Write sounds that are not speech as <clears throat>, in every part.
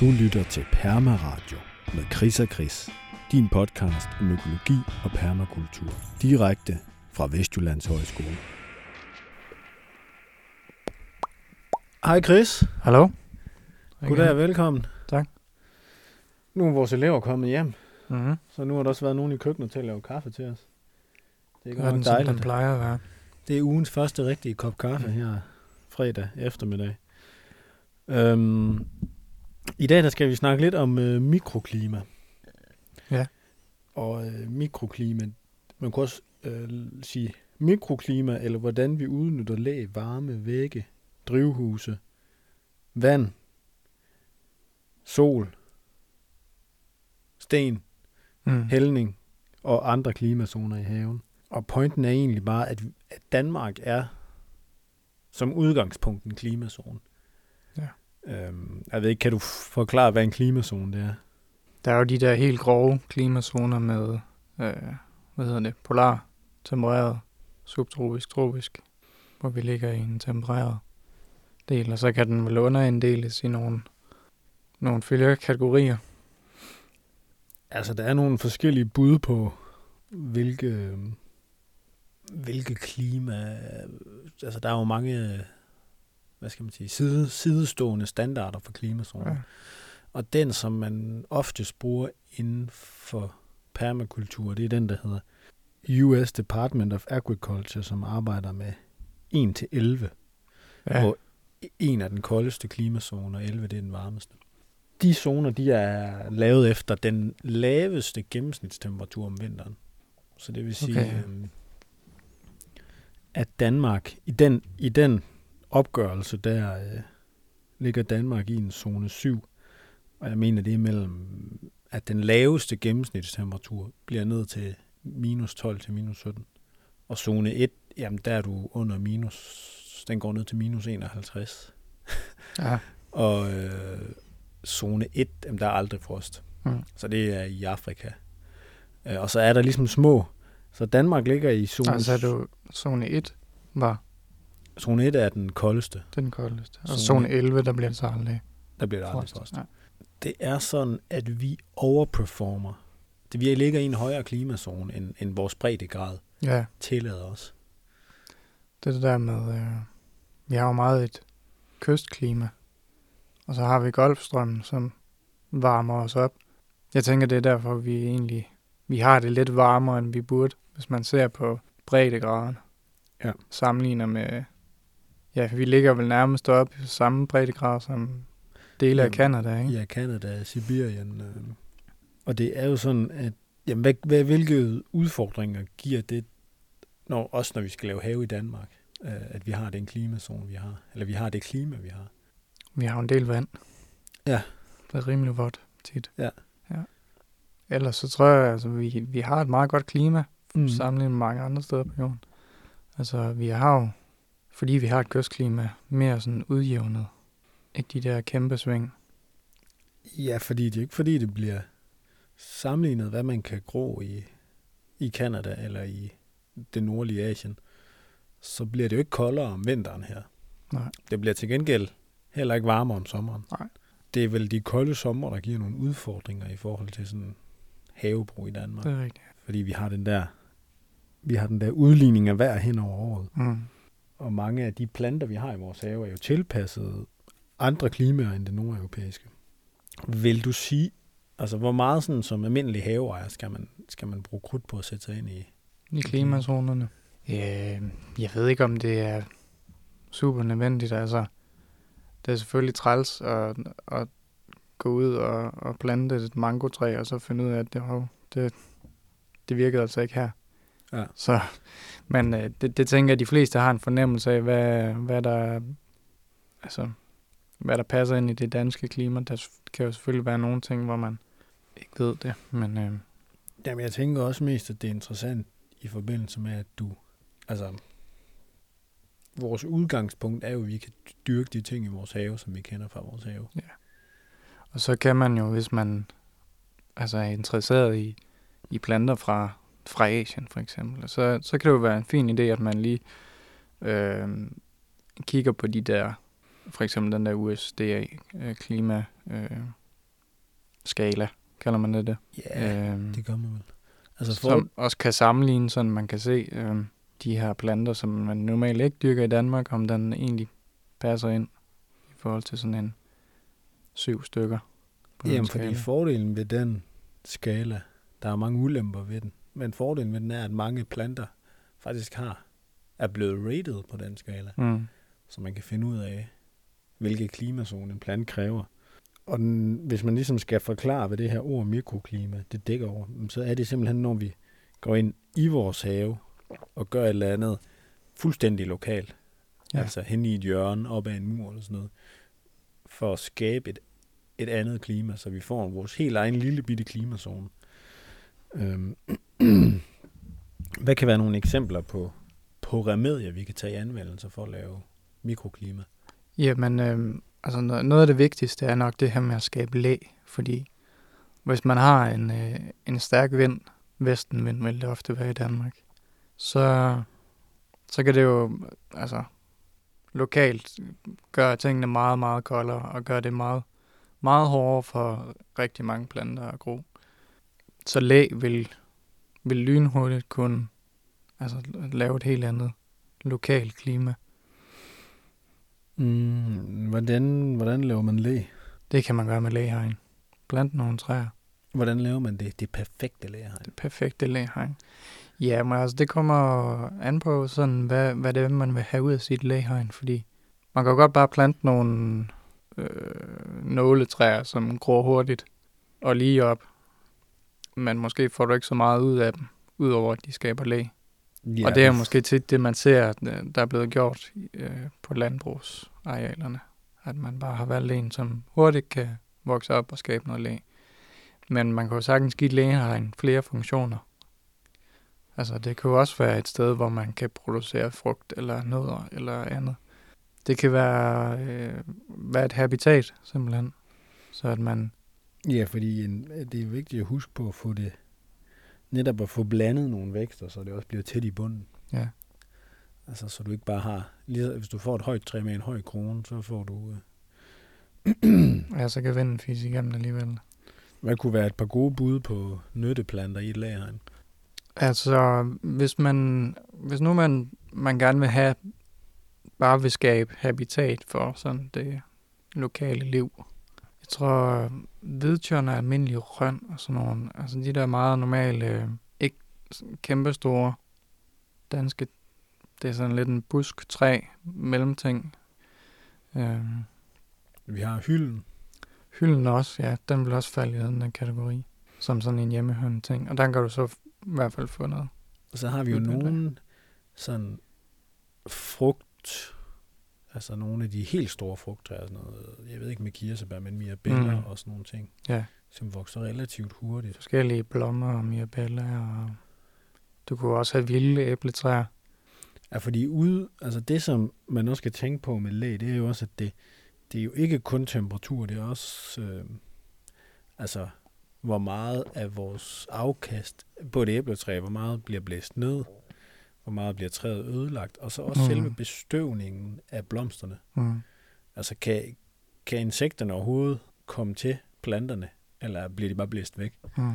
Du lytter til Permaradio med Chris og Chris. Din podcast om økologi og permakultur. Direkte fra Vestjyllands Højskole. Hej Chris. Hallo? Goddag og velkommen. Tak. Nu er vores elever kommet hjem, Mm-hmm. så nu har der også været nogen i køkkenet til at lave kaffe til os. Det er godt den, som den dejligt. plejer at være. Det er ugens første rigtige kop kaffe Mm. her fredag eftermiddag. Øhm, I dag der skal vi snakke lidt om øh, mikroklima. Ja. Og øh, mikroklima, man kan også øh, sige mikroklima, eller hvordan vi udnytter læ, varme, vægge, drivhuse, vand, sol, sten, Mm. hældning og andre klimazoner i haven. Og pointen er egentlig bare, at, at Danmark er som udgangspunkt en klimazone. Øhm, jeg ved ikke, kan du forklare, hvad en klimazone det er? Der er jo de der helt grove klimazoner med, øh, hvad hedder det, polar, tempereret, subtropisk, tropisk, hvor vi ligger i en tempereret del, og så kan den vel underinddeles i nogle, nogle flere kategorier. Altså, der er nogle forskellige bud på, hvilke, hvilke klima... Altså, der er jo mange, hvad skal man sige, side, sidestående standarder for klimazoner. Ja. Og den, som man oftest bruger inden for permakultur, det er den, der hedder US Department of Agriculture, som arbejder med 1-11, Ja, hvor en er den koldeste klimazone, og 11 det er den varmeste. De zoner, de er lavet efter den laveste gennemsnitstemperatur om vinteren. Så det vil sige, Okay, øhm, at Danmark, i den, i den opgørelse, der øh, ligger Danmark i en zone 7, og jeg mener, det er mellem, at den laveste gennemsnitstemperatur bliver ned til minus 12 til minus 17. Og zone 1, jamen der er du under minus, den går ned til minus 51. ja. <laughs> Og øh, zone 1, jamen der er aldrig frost. Mm. Så det er i Afrika. Øh, og så er der ligesom små. Så Danmark ligger i zone, Og så er du zone 1 var zone 1 er den koldeste. den koldeste, og Zone zone 11, der bliver det så aldrig Der bliver der aldrig frost. Ja. Det er sådan, at vi overperformer. Det, vi ligger i en højere klimazone, end, end vores breddegrad ja, tillader os. det er det der med, øh, vi har jo meget et kystklima, og så har vi Golfstrømmen, som varmer os op. Jeg tænker, det er derfor, vi egentlig vi har det lidt varmere, end vi burde, hvis man ser på breddegraden. Ja. Sammenligner med, ja, vi ligger vel nærmest op i samme breddegrad som dele af Canada, ikke? Ja, Canada, Sibirien. Øh. Og det er jo sådan, at jamen, hvad, hvad, hvilke udfordringer giver det, når, også når vi skal lave have i Danmark, øh, at vi har den klimazone, vi har, eller vi har det klima, vi har. Vi har jo en del vand. Ja. Det er rimelig vådt tit. Ja. ja. Ellers så tror jeg, altså, vi, vi har et meget godt klima, mm. sammenlignet med mange andre steder på jorden. Altså, vi har jo, fordi vi har et kystklima, mere sådan udjævnet. Ikke de der kæmpe sving. Ja, fordi det er ikke fordi, det bliver sammenlignet, hvad man kan gro i, i Canada eller i det nordlige Asien, så bliver det jo ikke koldere om vinteren her. Nej. Det bliver til gengæld heller ikke varmere om sommeren. Nej. Det er vel de kolde sommer, der giver nogle udfordringer i forhold til sådan havebrug i Danmark. Det er rigtigt. Fordi vi har den der vi har den der udligning af vejr hen over året. Mm. Og mange af de planter, vi har i vores have, er jo tilpasset andre klimaer end det nordeuropæiske. Vil du sige, altså hvor meget sådan som almindelig haveejer skal man, skal man bruge krudt på at sætte sig ind i? I klimazonerne. Ja, jeg ved ikke, om det er super nødvendigt. Altså, det er selvfølgelig træls at, at gå ud og, og plante et mangotræ, og så finde ud af, at det, hov, det, det virkede altså ikke her. Ja. Så, men øh, det, det tænker jeg, at de fleste har en fornemmelse af, hvad, hvad der altså, hvad der passer ind i det danske klima. Der kan jo selvfølgelig være nogle ting, hvor man ikke ved det, men øh, Jamen jeg tænker også mest, at det er interessant i forbindelse med, at du, altså vores udgangspunkt er jo, at vi kan dyrke de ting i vores have, som vi kender fra vores have. Og så kan man jo, hvis man altså er interesseret i, i planter fra, fra Asien for eksempel, så, så kan det jo være en fin idé, at man lige øh, kigger på de der, for eksempel den der USDA øh, klima øh, skala, kalder man det det. Ja, Øhm, det gør man vel. Altså for, som også kan sammenligne, sådan man kan se øh, de her planter, som man normalt ikke dyrker i Danmark, om den egentlig passer ind i forhold til sådan en syv stykker. på en jamen, fordi skala. fordelen ved den skala, der er mange ulemper ved den, men fordelen ved den er, at mange planter faktisk har er blevet rated på den skala. Mm. så man kan finde ud af, hvilke klimazone en plante kræver. Og den, hvis man ligesom skal forklare, hvad det her ord mikroklima, det dækker over, så er det simpelthen, når vi går ind i vores have og gør et eller andet fuldstændig lokalt. Ja. Altså hen i et hjørne, op ad en mur eller sådan noget, for at skabe et, et andet klima, så vi får vores helt egen lille bitte klimazone. Øhm. <clears throat> Hvad kan være nogle eksempler på, på remedier, vi kan tage i anvendelse for at lave mikroklima? Jamen, øh, altså noget, noget af det vigtigste er nok det her med at skabe læ, fordi hvis man har en, øh, en stærk vind, vestenvind vil det ofte være i Danmark, så, så kan det jo altså, lokalt gøre tingene meget, meget koldere og gøre det meget, meget hårdere for rigtig mange planter at gro. Så læ vil, vil lynhurtigt kunne altså, lave et helt andet lokalt klima. Mm, hvordan, hvordan laver man læ? Det kan man gøre med læhegn. Blandt nogle træer. Hvordan laver man det, det perfekte læhegn? Det perfekte læhegn. Ja, men altså det kommer an på sådan, hvad, hvad det er, man vil have ud af sit læhegn, fordi man kan jo godt bare plante nogle øh, nåletræer, som gror hurtigt og lige op, men måske får du ikke så meget ud af dem, udover at de skaber læ. Ja, Og det er måske tit det, man ser, øh, der er blevet gjort øh, på landbrugsarealerne. At man bare har valgt en, som hurtigt kan vokse op og skabe noget læ. Men man kan jo sagtens give lægehegn flere funktioner. Altså det kan jo også være et sted, hvor man kan producere frugt eller nødder eller andet. Det kan være, øh, være et habitat simpelthen. Så at man, Ja, fordi en, det er vigtigt at huske på at få det, netop at få blandet nogle vækster, så det også bliver tæt i bunden. ja, Altså, så du ikke bare har, lige, hvis du får et højt træ med en høj krone, så får du, øh, <clears throat> ja, så kan vinden fise igennem alligevel. hvad kunne være et par gode bud på nytteplanter i et lagerhegn? Altså, hvis man, hvis nu man, man gerne vil have, bare vil skabe habitat for sådan det lokale liv. Jeg tror, hvidtjørn er almindelig røn og sådan nogle, altså de der meget normale, ikke kæmpestore danske, det er sådan lidt en busk, træ, mellemting. Øh, Vi har hylden. hylden også, ja, den vil også falde i den her kategori, som sådan en hjemmehørende ting. Og der kan du så i hvert fald få noget. Og så har vi jo nogle sådan frugt, altså nogle af de helt store frugttræer, sådan noget, jeg ved ikke med kirsebær, men mirabella Mm. og sådan nogle ting, Ja. som vokser relativt hurtigt. forskellige blommer og mirabella, og du kunne også have vilde æbletræer. Ja, fordi ude, altså det, som man også skal tænke på med læ, det er jo også, at det, det er jo ikke kun temperatur, det er også, øh, altså, hvor meget af vores afkast på et æbletræ, hvor meget bliver blæst ned, hvor meget bliver træet ødelagt, og så også Mm. selve bestøvningen af blomsterne. Mm. Altså, kan, kan insekterne overhovedet komme til planterne, eller bliver de bare blæst væk? Mm.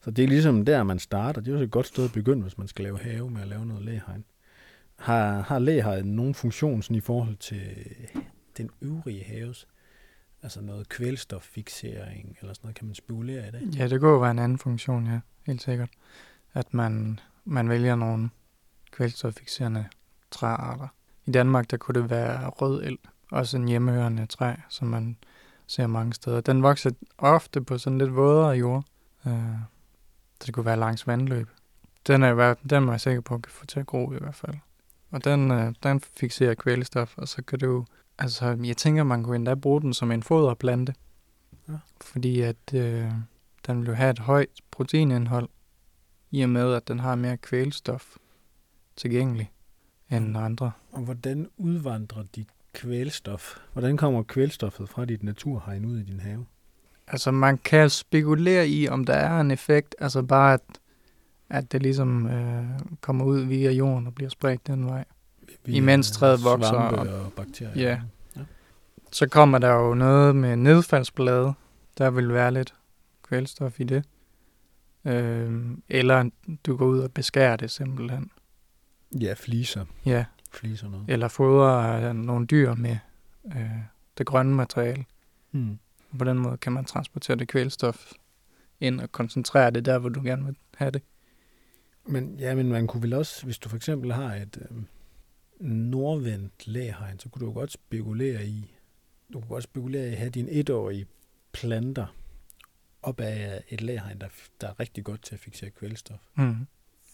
Så det er ligesom der, man starter. Det er også et godt sted at begynde, hvis man skal lave have med at lave noget læhegn. Har, har læhegn nogen funktion sådan i forhold til den øvrige haves? Altså noget kvælstoffixering eller sådan noget, kan man spolere i det? Ja, det kunne jo være en anden funktion, ja, helt sikkert. At man, man vælger nogle kvælstoffixerende træarter. I Danmark, der kunne det være rød el, også en hjemmehørende træ, som man ser mange steder. Den vokser ofte på sådan lidt vådere jord. Øh, så det kunne være langs vandløb. Den er, hvert- den er jeg sikker på, at kan få til at gro i hvert fald. Og den, øh, den fixerer kvælstof, og så kan du... Altså, jeg tænker, man kunne endda bruge den som en foderplante. Ja. Fordi at øh, den vil jo have et højt proteinindhold, i og med, at den har mere kvælstof tilgængelig end andre. Og hvordan udvandrer dit kvælstof? Hvordan kommer kvælstoffet fra dit naturhegn ud i din have? Altså, man kan spekulere i, om der er en effekt, altså bare, at, at det ligesom øh, kommer ud via jorden og bliver spredt den vej. Via Imens træet vokser Svampe op. og bakterier. Ja. Så kommer der jo noget med nedfaldsblade. der vil være lidt kvælstof i det. Øh, eller du går ud og beskærer det simpelthen. Ja, fliser. Ja, Fliser noget. eller fodrer øh, nogle dyr med øh, det grønne materiale. Mm. På den måde kan man transportere det kvælstof ind og koncentrere det der, hvor du gerne vil have det. Men, ja, men man kunne vel også, hvis du for eksempel har et øh, nordvendt læhegn, så kunne du godt spekulere i, du kunne godt spekulere i at have dine etårige planter op af et læhegn, der, der er rigtig godt til at fixere kvælstof. Mm.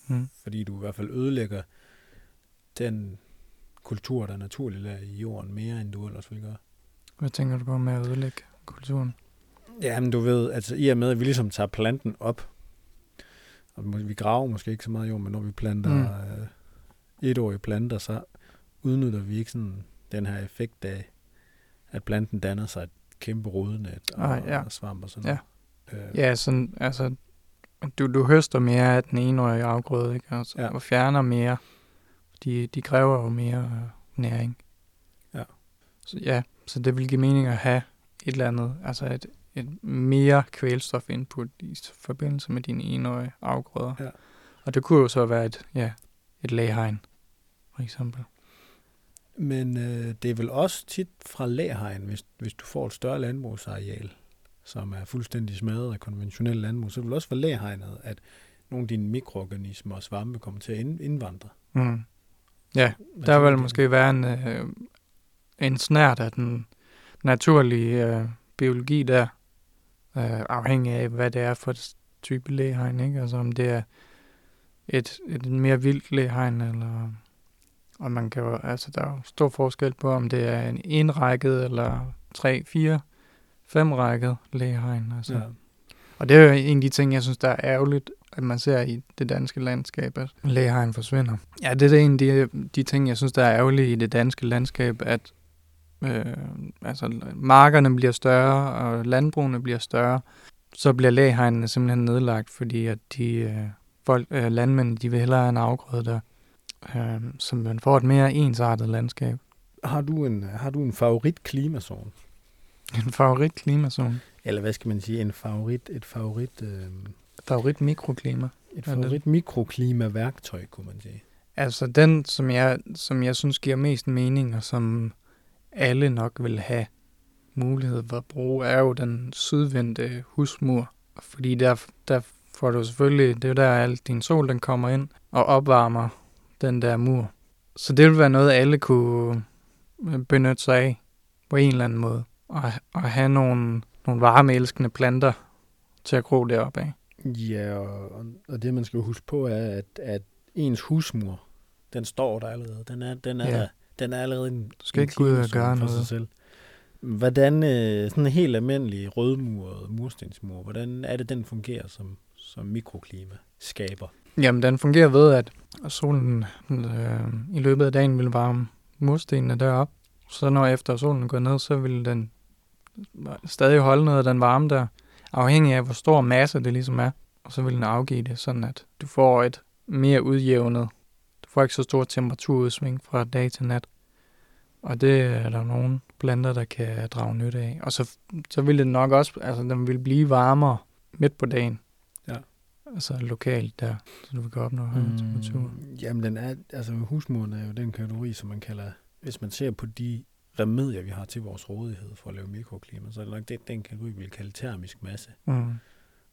Mm. Fordi du i hvert fald ødelægger den kultur, der naturligt er i jorden, mere end du ellers vil gøre. Hvad tænker du på med at ødelægge kulturen? Ja, men du ved, altså i og med, at vi ligesom tager planten op, og vi graver måske ikke så meget jord, men når vi planter Mm. øh, etårige planter, så udnytter vi ikke sådan den her effekt af, at planten danner sig et kæmpe rodnet og, Ej, ja. og svamp og sådan noget. Øh, Ja, sådan, altså, du, du høster mere af den enårige afgrøde, ikke? Altså, ja. Ja. Og fjerner mere. De, de kræver jo mere øh, næring. Ja. Så, ja, så det vil give mening at have et eller andet, altså et, et mere kvælstofinput i forbindelse med dine enårige afgrøder. Ja. Og det kunne jo så være et, ja, et læhegn, for eksempel. Men øh, det er vel også tit fra læhegn, hvis, hvis du får et større landbrugsareal, som er fuldstændig smadret af konventionel landbrug, så vil det også være læhegnet, at nogle af dine mikroorganismer og svampe kommer til at ind- indvandre. Mm. Ja, Der vil måske være en, øh, en snært af den naturlige øh, biologi der, øh, afhængig af, hvad det er for et type læhegn, ikke? Altså om det er et, et mere vildt læhegn, eller og man kan jo, altså der er jo stor forskel på, om det er en enrækket, eller tre, fire, femrækket læhegn, altså. Ja. Og det er jo en af de ting, jeg synes, der er ærgerligt, at man ser i det danske landskab, at lægehegn forsvinder. Ja, det er en af de, de ting, jeg synes, der er ærgerligt i det danske landskab, at øh, altså, markerne bliver større, og landbrugene bliver større. Så bliver lægehegnene simpelthen nedlagt, fordi at de øh, folk, øh, landmænd, de vil hellere have en afgrøde der, øh, så man får et mere ensartet landskab. Har du en, har du en favorit klimazone? En favorit klimazone. Eller hvad skal man sige? En favorit, et favorit, øh, Favorit mikroklima. et favorit mikroklimaværktøj, kunne man sige. Altså den, som jeg, som jeg synes giver mest mening, og som alle nok vil have mulighed for at bruge, er jo den sydvendte husmur. Fordi der, der får du selvfølgelig, det er jo der alt din sol den kommer ind og opvarmer den der mur. Så det vil være noget, alle kunne benytte sig af på en eller anden måde. Og, og have nogle, nogle varmeelskende planter til at gro deroppe af. Ja, og, og- det man skal huske på er, at, at ens husmur, den står der allerede. Den er, den er, Ja. der. Den er allerede en, Du skal en ikke gå ud og gøre noget. Sig selv. Hvordan øh, sådan en helt almindelig rødmuret murstensmur, hvordan er det, den fungerer som, som mikroklima skaber? Jamen, den fungerer ved, at solen øh, i løbet af dagen vil varme murstenene derop. Så når efter solen går ned, så vil den stadig holde noget af den varme der, afhængig af, hvor stor masse det ligesom er. Og så vil den afgive det, sådan at du får et mere udjævnet. Du får ikke så stor temperaturudsving fra dag til nat. Og det er der nogle planter, der kan drage nytte af. Og så, så vil det nok også, altså den vil blive varmere midt på dagen. Ja. Altså lokalt der, så du vil gå op noget højere temperatur. Mm, jamen, den er, altså husmuren er jo den kategori, som man kalder, hvis man ser på de remedier, vi har til vores rådighed for at lave mikroklima, så er det nok det, den kategori, vi vil kalde termisk masse. Mm.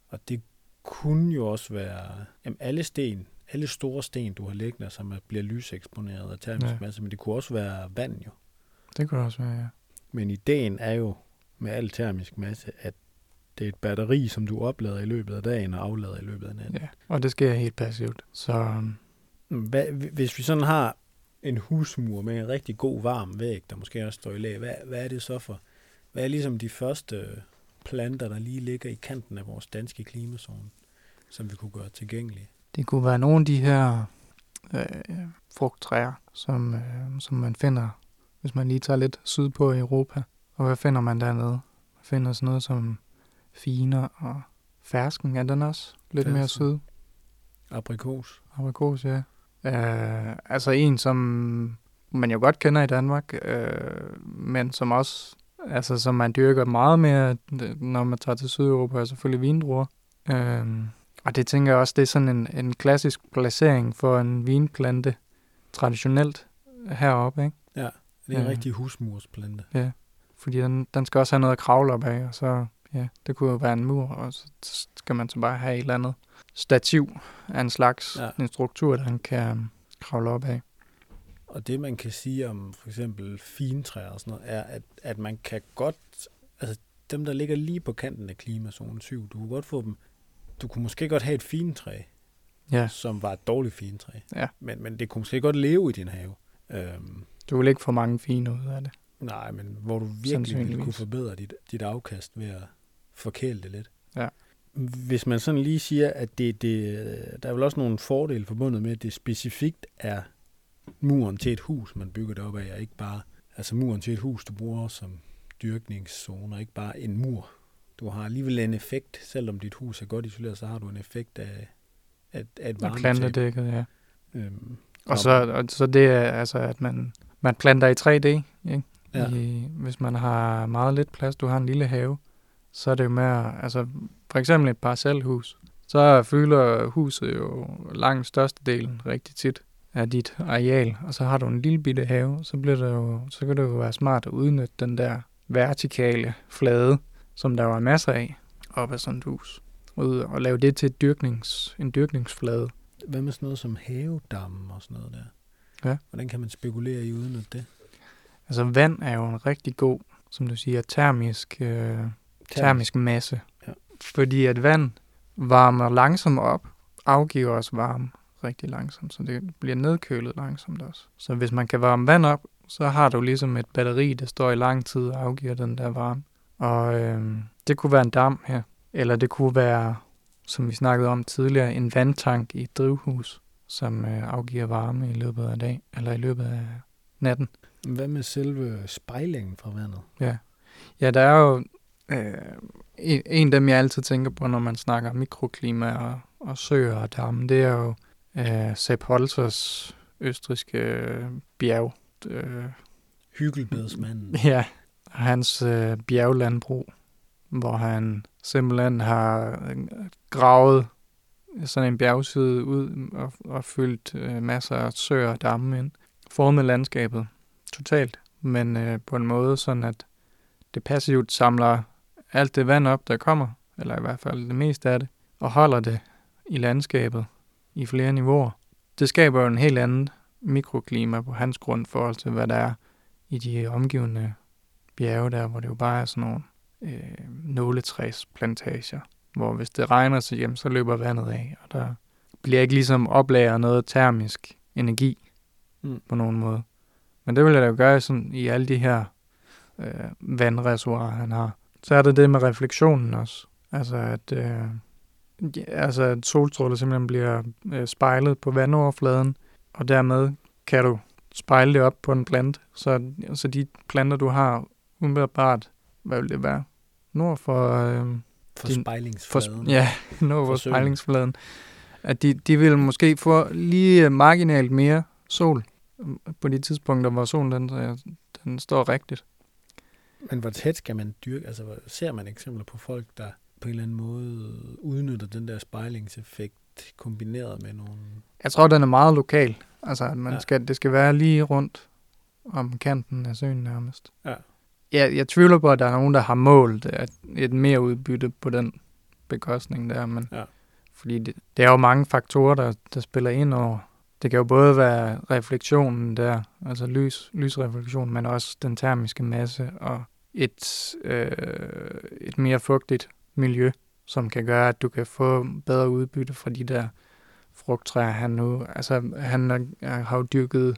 Og det kunne jo også være jamen, alle sten, alle store sten, du har liggende, som er, bliver lyseksponeret af termisk Ja. masse, men det kunne også være vand jo. Det kunne det også være, ja. Men ideen er jo med al termisk masse, at det er et batteri, som du oplader i løbet af dagen og aflader i løbet af natten. ja. Og det sker helt passivt. Så øhm, Hvad, hvis vi sådan har en husmur med en rigtig god varm væg, der måske også står i lag, hvad, hvad er det så for? Hvad er ligesom de første planter, der lige ligger i kanten af vores danske klimazone, som vi kunne gøre tilgængelige? det kunne være nogle af de her øh, frugttræer, som, øh, som man finder, hvis man lige tager lidt sydpå i Europa. Og hvad finder man dernede? Man finder sådan noget som finer og fersken. Er den også lidt mere Fersken. syd? Aprikos. Aprikos, ja. Øh, altså en, som man jo godt kender i Danmark, øh, men som også altså, som man dyrker meget mere, når man tager til Sydeuropa, er selvfølgelig vindruer. Øhm, og det tænker jeg også, det er sådan en, en klassisk placering for en vinplante, traditionelt heroppe, ikke? Ja, det er en Ja. rigtig husmursplante. Ja, fordi den, den skal også have noget at kravle op af, og så, ja, det kunne jo være en mur, og så skal man så bare have et eller andet stativ af en slags, Ja. en struktur, den kan øhm, kravle op af. Og det, man kan sige om for eksempel fintræer og sådan noget, er, at, at man kan godt, altså dem, der ligger lige på kanten af klimazonen 7, du kunne godt få dem, du kunne måske godt have et fintræ, Ja, som var et dårligt fintræ. Ja. Men, men det kunne måske godt leve i din have. Øhm, du vil ikke få mange fine ud af det. nej, men hvor du virkelig ville kunne forbedre dit, dit afkast ved at forkæle det lidt. Ja. Hvis man sådan lige siger, at det, det, der er vel også nogle fordele forbundet med, at det specifikt er muren til et hus, man bygger det op af, og ikke bare, altså muren til et hus, du bruger som dyrkningszone, og ikke bare en mur. Du har alligevel en effekt, selvom dit hus er godt isoleret, så har du en effekt af, af, af et varmetab. plantedækket, ja. Øhm, Og så, og så det er altså, at man, man planter i 3D, ikke? Ja. I, hvis man har meget lidt plads, du har en lille have, så er det jo mere, altså for eksempel et parcelhus, så fylder huset jo langt størstedelen rigtig tit af dit areal, og så har du en lille bitte have, så, bliver det jo, så kan det jo være smart at udnytte den der vertikale flade, som der var masser af op ad sådan et hus, ud og lave det til et dyrknings, en dyrkningsflade. Hvad med sådan noget som havedammen og sådan noget der? Ja. Hvordan kan man spekulere i at det? Altså vand er jo en rigtig god, som du siger, termisk, øh, termisk masse. Ja. Fordi at vand varmer langsomt op, afgiver også varme rigtig langsomt, så det bliver nedkølet langsomt også. Så hvis man kan varme vand op, så har du ligesom et batteri, der står i lang tid og afgiver den der varme. Og øh, det kunne være en dam her, eller det kunne være, som vi snakkede om tidligere, en vandtank i et drivhus, som øh, afgiver varme i løbet af dag eller i løbet af natten. Hvad med selve spejlingen fra vandet? Ja, ja der er jo øh, en, en af dem, jeg altid tænker på, når man snakker mikroklima og, og søer og damme, det er jo øh, Sepp Holzers østriske øh, bjerg. Øh, Hyggelbedsmanden. <laughs> ja, hans øh, bjerglandbrug, hvor han simpelthen har øh, gravet sådan en bjergside ud og, og fyldt øh, masser af søer og damme ind. Formet landskabet totalt, men øh, på en måde sådan, at det passivt samler alt det vand op, der kommer, eller i hvert fald det meste af det, og holder det i landskabet i flere niveauer. Det skaber jo en helt anden mikroklima på hans grund i forhold til, hvad der er i de omgivende bjerge der, hvor det jo bare er sådan nogle øh, nåletræsplantager, hvor hvis det regner, så, jamen, så løber vandet af, og der bliver ikke ligesom oplagret noget termisk energi Mm. på nogen måde. Men det vil jeg da jo gøre sådan, i alle de her øh, vandreservoirer, han har. Så er der det med refleksionen også. Altså at, øh, ja, altså at solstråler simpelthen bliver øh, spejlet på vandoverfladen, og dermed kan du spejle det op på en plante. Så, så de planter, du har umiddelbart, hvad vil det være? Nord for, øh, For Din- for, spejlingsfladen. ja, <laughs> nord For for spejlingsfladen. At de, de vil måske få lige øh, marginalt mere sol øh, på de tidspunkter, hvor solen den, øh, den står rigtigt. Men hvor tæt skal man dyrke? Altså, ser man eksempler på folk, der på en eller anden måde udnytter den der spejlingseffekt kombineret med nogle... Jeg tror, den er meget lokal. Altså, at man Ja. skal, det skal være lige rundt om kanten af søen nærmest. Ja. Jeg, jeg tvivler på, at der er nogen, der har målt at et mere udbytte på den bekostning der, men Ja. fordi det, det er jo mange faktorer, der, der spiller ind over. Det kan jo både være refleksionen der, altså lys, lysreflektion, men også den termiske masse og et, øh, et mere fugtigt miljø, som kan gøre, at du kan få bedre udbytte fra de der frugttræer, han nu... Altså, han er- har jo dyrket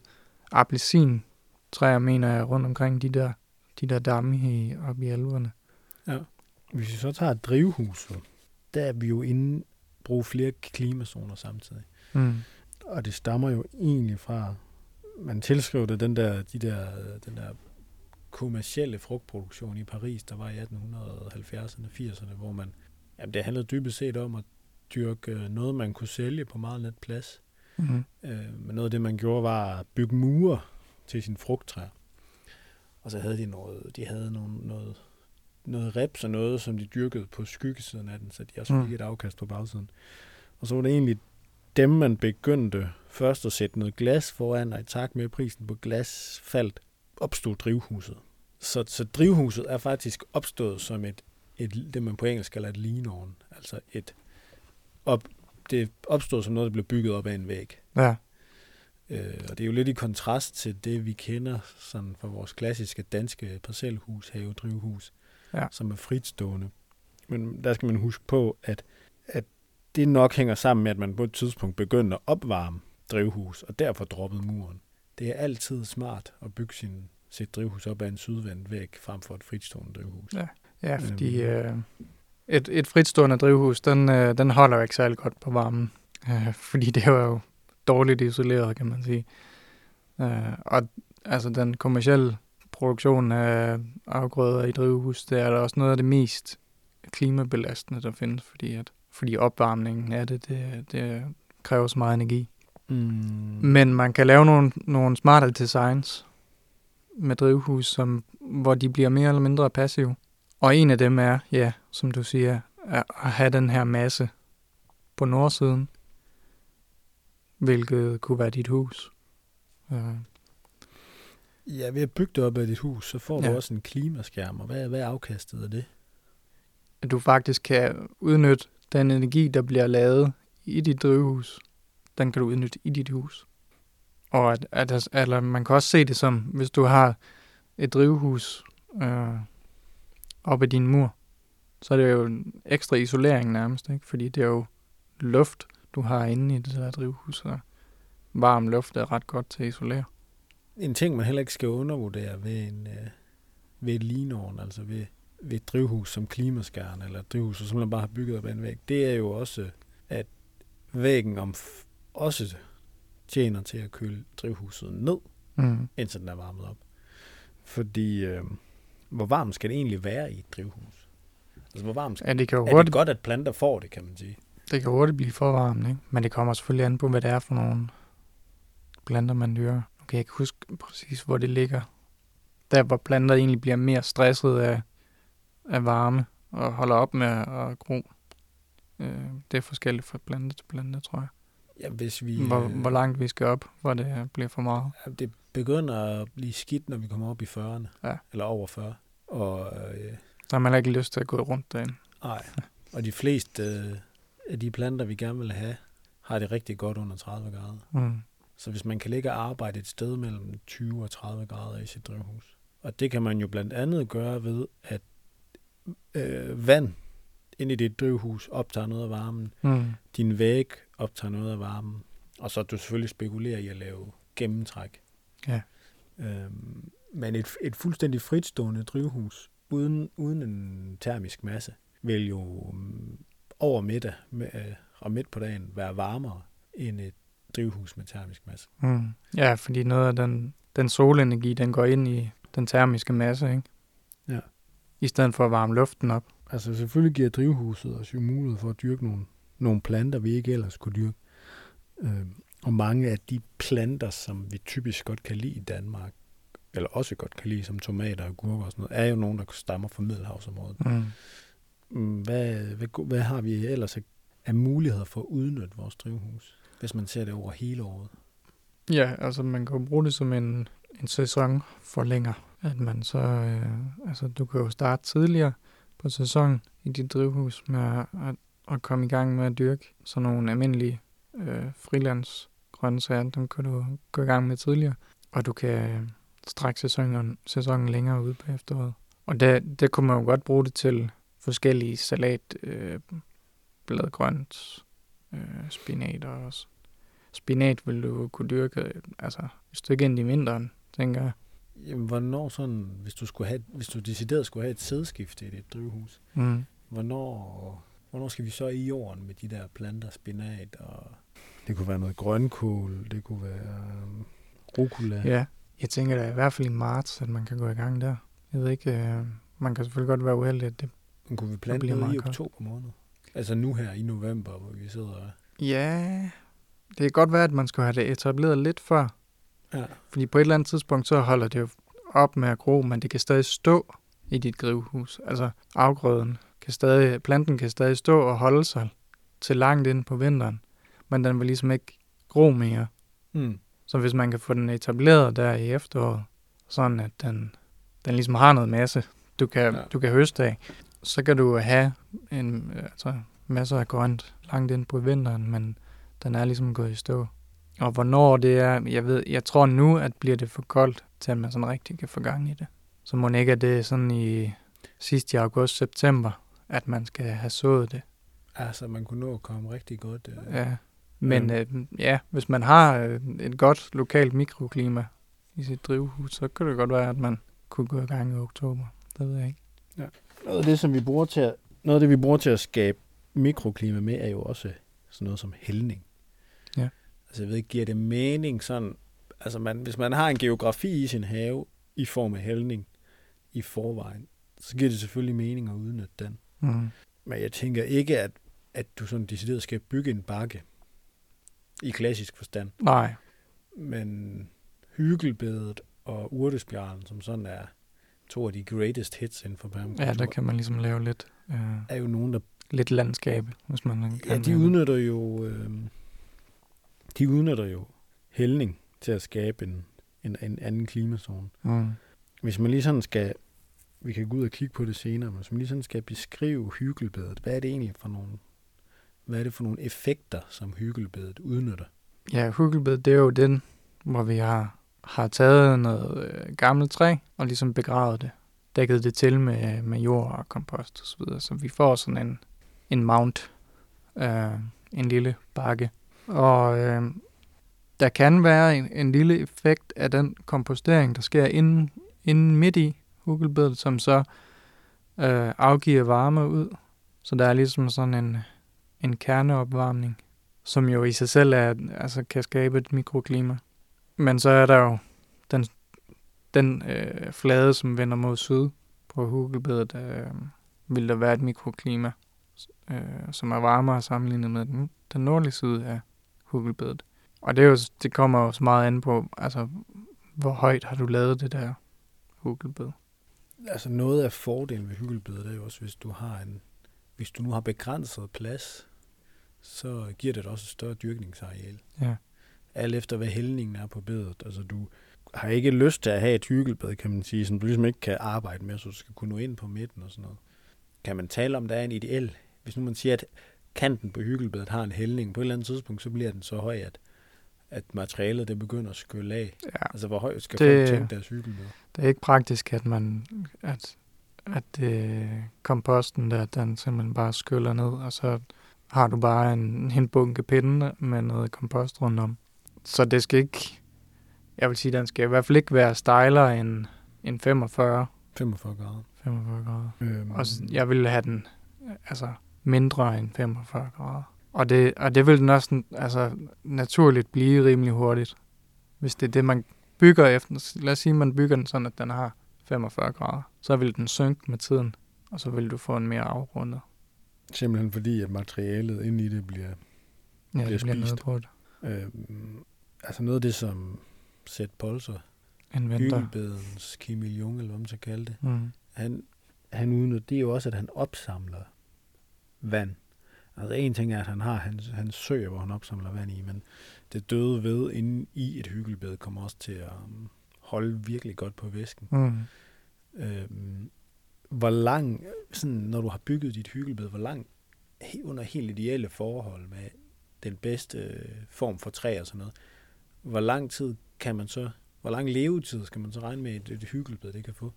appelsintræer, mener jeg, rundt omkring de der, de der damme i, oppe i elverne. Hvis vi så tager drivhuset, der er vi jo inde bruge flere klimazoner samtidig. Mm. Og det stammer jo egentlig fra, man tilskrev det den der, de der, den der kommercielle frugtproduktion i Paris, der var i 1870'erne, 80'erne, hvor man, jamen det handlede dybest set om at dyrke øh, noget, man kunne sælge på meget let plads. Mm. Øh, men noget af det, man gjorde, var at bygge mure til sin frugttræer. Og så havde de noget, de havde nogle, noget, noget reps og noget, som de dyrkede på skyggesiden af den, så de også fik Mm. et afkast på bagsiden. Og så var det egentlig dem, man begyndte først at sætte noget glas foran, og i takt med prisen på glas faldt, opstod drivhuset. Så, så drivhuset er faktisk opstået som et, et, det man på engelsk kalder et lean altså et op, det opstod som noget, der blev bygget op af en væg. Ja. Øh, og det er jo lidt i kontrast til det, vi kender sådan fra vores klassiske danske parcelhus, have, drivhus, Ja. som er fritstående. Men der skal man huske på, at, at det nok hænger sammen med, at man på et tidspunkt begyndte at opvarme drivhus, og derfor droppede muren. Det er altid smart at bygge sin, sit drivhus op af en sydvendt væg, frem for et fritstående drivhus. Ja. Ja, fordi Øhm. øh, et, et fritstående drivhus, den, øh, den holder jo ikke særlig godt på varmen. Øh, fordi det er jo dårligt isoleret, kan man sige. Øh, og altså den kommercielle produktion af afgrøder i drivhus, det er da også noget af det mest klimabelastende, der findes, fordi, at, fordi opvarmningen af det, det, det kræver så meget energi. Mm. Men man kan lave nogle, nogle smarte designs med drivhus, som, hvor de bliver mere eller mindre passive. Og en af dem er, ja, som du siger, at have den her masse på nordsiden, hvilket kunne være dit hus. Øh, Ja, ved at bygge det op af dit hus, så får du Ja. også en klimaskærm, og hvad, hvad er afkastet af det? At du faktisk kan udnytte den energi, der bliver lavet i dit drivhus, den kan du udnytte i dit hus. Og at, at, eller man kan også se det som, hvis du har et drivhus øh, op ad din mur, så er det jo en ekstra isolering nærmest, ikke? fordi det er jo luft, du har inde i det der drivhus, og varm luft er ret godt til at isolere. En ting, man heller ikke skal undervurdere ved, en, øh, ved linåren, altså ved, ved et drivhus som klimaskærn, eller et drivhus, som man bare har bygget op af en væg, det er jo også, at væggen om også tjener til at køle drivhuset ned, Mm. indtil den er varmet op. Fordi, øh, hvor varmt skal det egentlig være i et drivhus? Altså, hvor varmt skal Ja, det kan jo Er det hurtigt, godt, at planter får det, kan man sige? det kan hurtigt blive for varmt, ikke? men det kommer selvfølgelig an på, hvad det er for nogle planter, man dyrker. Kan jeg ikke huske præcis, hvor det ligger. Der, hvor planter egentlig bliver mere stresset af, af varme og holder op med at gro. Øh, det er forskelligt fra plante til plante, tror jeg. Ja, hvis vi... Hvor, øh, hvor langt vi skal op, hvor det bliver for meget. Ja, Det begynder at blive skidt, når vi kommer op i 40'erne. Ja. Eller over 40. Og, øh, Der har man ikke lyst til at gå rundt derinde. nej. og de fleste øh, af de planter, vi gerne vil have, har det rigtig godt under 30 grader. Mm. Så hvis man kan ligge og arbejde et sted mellem 20 og 30 grader i sit drivhus. Og det kan man jo blandt andet gøre ved, at øh, vand ind i dit drivhus optager noget af varmen. Mm. Din væg optager noget af varmen. Og så du selvfølgelig spekulerer i at lave gennemtræk. Ja. Øhm, men et, et fuldstændig fritstående drivhus uden, uden en termisk masse vil jo mm, over middag med, øh, og midt på dagen være varmere end et drivhus med termisk masse. Mm. Ja, fordi noget af den, den solenergi, den går ind i den termiske masse, ikke? I stedet for at varme luften op. Altså selvfølgelig giver drivhuset os jo mulighed for at dyrke nogle, nogle planter, vi ikke ellers kunne dyrke. Øhm, og mange af de planter, som vi typisk godt kan lide i Danmark, eller også godt kan lide som tomater og gurker og sådan noget, er jo nogen, der stammer fra Middelhavsområdet. Mm. Mm, Hvad, hvad, hvad har vi ellers af- muligheder for at udnytte vores drivhus, hvis man ser det over hele året? Ja, altså man kan bruge det som en, en sæson forlænger. At man så, øh, altså du kan jo starte tidligere på sæsonen i dit drivhus med at, at, at komme i gang med at dyrke sådan nogle almindelige øh, frilandsgrøntsager. Dem kan du gå i gang med tidligere. Og du kan øh, strække sæsonen, sæsonen længere ud på efteråret. Og det, det kunne man jo godt bruge det til forskellige salat, øh, bladgrønt, øh, spinat og også spinat vil du kunne dyrke, øh, altså et stykke ind i vinteren, tænker jeg. Jamen, hvornår sådan, hvis du, skulle have, hvis du decideret skulle have et sædskifte i dit drivhus, Mm. hvornår, hvornår skal vi så i jorden med de der planter, spinat og... Det kunne være noget grønkål, det kunne være um, rucola. Ja, jeg tænker da i hvert fald i marts, at man kan gå i gang der. Jeg ved ikke, øh, man kan selvfølgelig godt være uheldig, at det... Men kunne vi plante noget i oktober måned? Altså nu her i november, hvor vi sidder og... Ja, det kan godt være, at man skulle have det etableret lidt før. Ja. Fordi på et eller andet tidspunkt, så holder det jo op med at gro, men det kan stadig stå i dit drivhus. Altså afgrøden kan stadig, planten kan stadig stå og holde sig til langt ind på vinteren, men den vil ligesom ikke gro mere. Mm. Så hvis man kan få den etableret der i efteråret, sådan at den, den ligesom har noget masse, du kan, Ja. du kan høste af, så kan du have en, altså, masser af grønt langt ind på vinteren, men den er ligesom gået i stå. Og hvornår det er, jeg ved, jeg tror nu, at bliver det for koldt, til at man sådan rigtig kan få gang i det. Så må ikke, at det er sådan i sidst i august-september, at man skal have sået det. Altså, man kunne nå at komme rigtig godt. Øh. Ja. Men øh, ja, hvis man har øh, et godt lokalt mikroklima i sit drivhus, så kan det godt være, at man kunne gå i gang i oktober. Det ved jeg ikke. Noget af det, som vi bruger til at, noget af det, vi bruger til at skabe mikroklima med, er jo også sådan noget som hældning. Altså, jeg ved ikke, giver det mening sådan, altså man, hvis man har en geografi i sin have i form af hældning i forvejen, så giver det selvfølgelig mening at udnytte den. Mm. Men jeg tænker ikke, at, at du sådan decideret skal bygge en bakke i klassisk forstand. Nej, Men hygelbedet og urtespjalen, som sådan er to af de greatest hits inden for permakultur, ja, der kan man ligesom lave lidt, øh, er jo nogen, der lidt landskab, hvis man kan. Ja, de udnytter jo, øh, de udnytter jo hældning til at skabe en, en, en anden klimazone. Mm. Hvis man lige sådan skal, vi kan gå ud og kigge på det senere, men hvis man lige sådan skal beskrive hyggelbedet, hvad er det egentlig for nogle, hvad er det for nogle effekter, som hyggelbedet udnytter? Ja, huggelbed, det er jo den, hvor vi har, har taget noget øh, gammelt træ og ligesom begravet det. Dækket det til med, med jord og kompost osv. Så, videre. så vi får sådan en, en mount, øh, en lille bakke. Og øh, der kan være en, en lille effekt af den kompostering, der sker inden, inden midt i hukkelbedet, som så øh, afgiver varme ud. Så der er ligesom sådan en, en kerneopvarmning som jo i sig selv er, altså kan skabe et mikroklima. Men så er der jo den, den øh, flade, som vender mod syd på hukkelbedet, øh, vil der være et mikroklima, øh, som er varmere sammenlignet med den, den nordlige side af huggelbedet. Og det, er jo, det kommer jo så meget an på, altså, hvor højt har du lavet det der huggelbed. Altså noget af fordelen ved hyggelbedet er jo også, hvis du har en, hvis du nu har begrænset plads, så giver det dig også et større dyrkningsareal. Ja. alt efter hvad hældningen er på bedet. Altså du har ikke lyst til at have et hyggelbed, kan man sige, som du ligesom ikke kan arbejde med, så du skal kunne nå ind på midten og sådan noget. Kan man tale om, der er en ideel? Hvis nu man siger, at kanten på hyggelbedet har en hældning, på et eller andet tidspunkt, så bliver den så høj, at, at materialet det begynder at skylle af. Ja, Altså hvor højt skal Det- folk tænke deres hyggelbed? det er ikke praktisk, at man, at, at øh, komposten der, den simpelthen bare skyller ned, og så har du bare en, en bunke pinde med noget kompost rundt om. Så det skal ikke, jeg vil sige, den skal i hvert fald ikke være stejlere end, end 45, 45 grader. 45 grader. Øhm, Og jeg vil have den altså mindre end 45 grader. Og det, og det vil den også altså, naturligt blive rimelig hurtigt, hvis det er det, man bygger efter. Lad os sige, at man bygger den sådan, at den har 45 grader. Så vil den synke med tiden, og så vil du få en mere afrundet. Simpelthen fordi, at materialet inde i det bliver... Ja, Bliver det bliver spist. det. Øhm, altså noget af det, som Seth Polser, hyggelbedens Kim Il-jung, eller hvad man skal kalde det, Mm. han, han udnytter, det er jo også, at han opsamler vand. Altså en ting er, at han har hans, hans sø, hvor han opsamler vand i, men det døde ved inde i et hyggelbed kommer også til at um, holde virkelig godt på væsken. Mm. Øhm, hvor lang, sådan, når du har bygget dit hyggelbed, hvor lang under helt ideelle forhold med den bedste øh, form for træ og sådan noget, hvor lang tid kan man så, hvor lang levetid skal man så regne med, at et hyggelbed det kan få?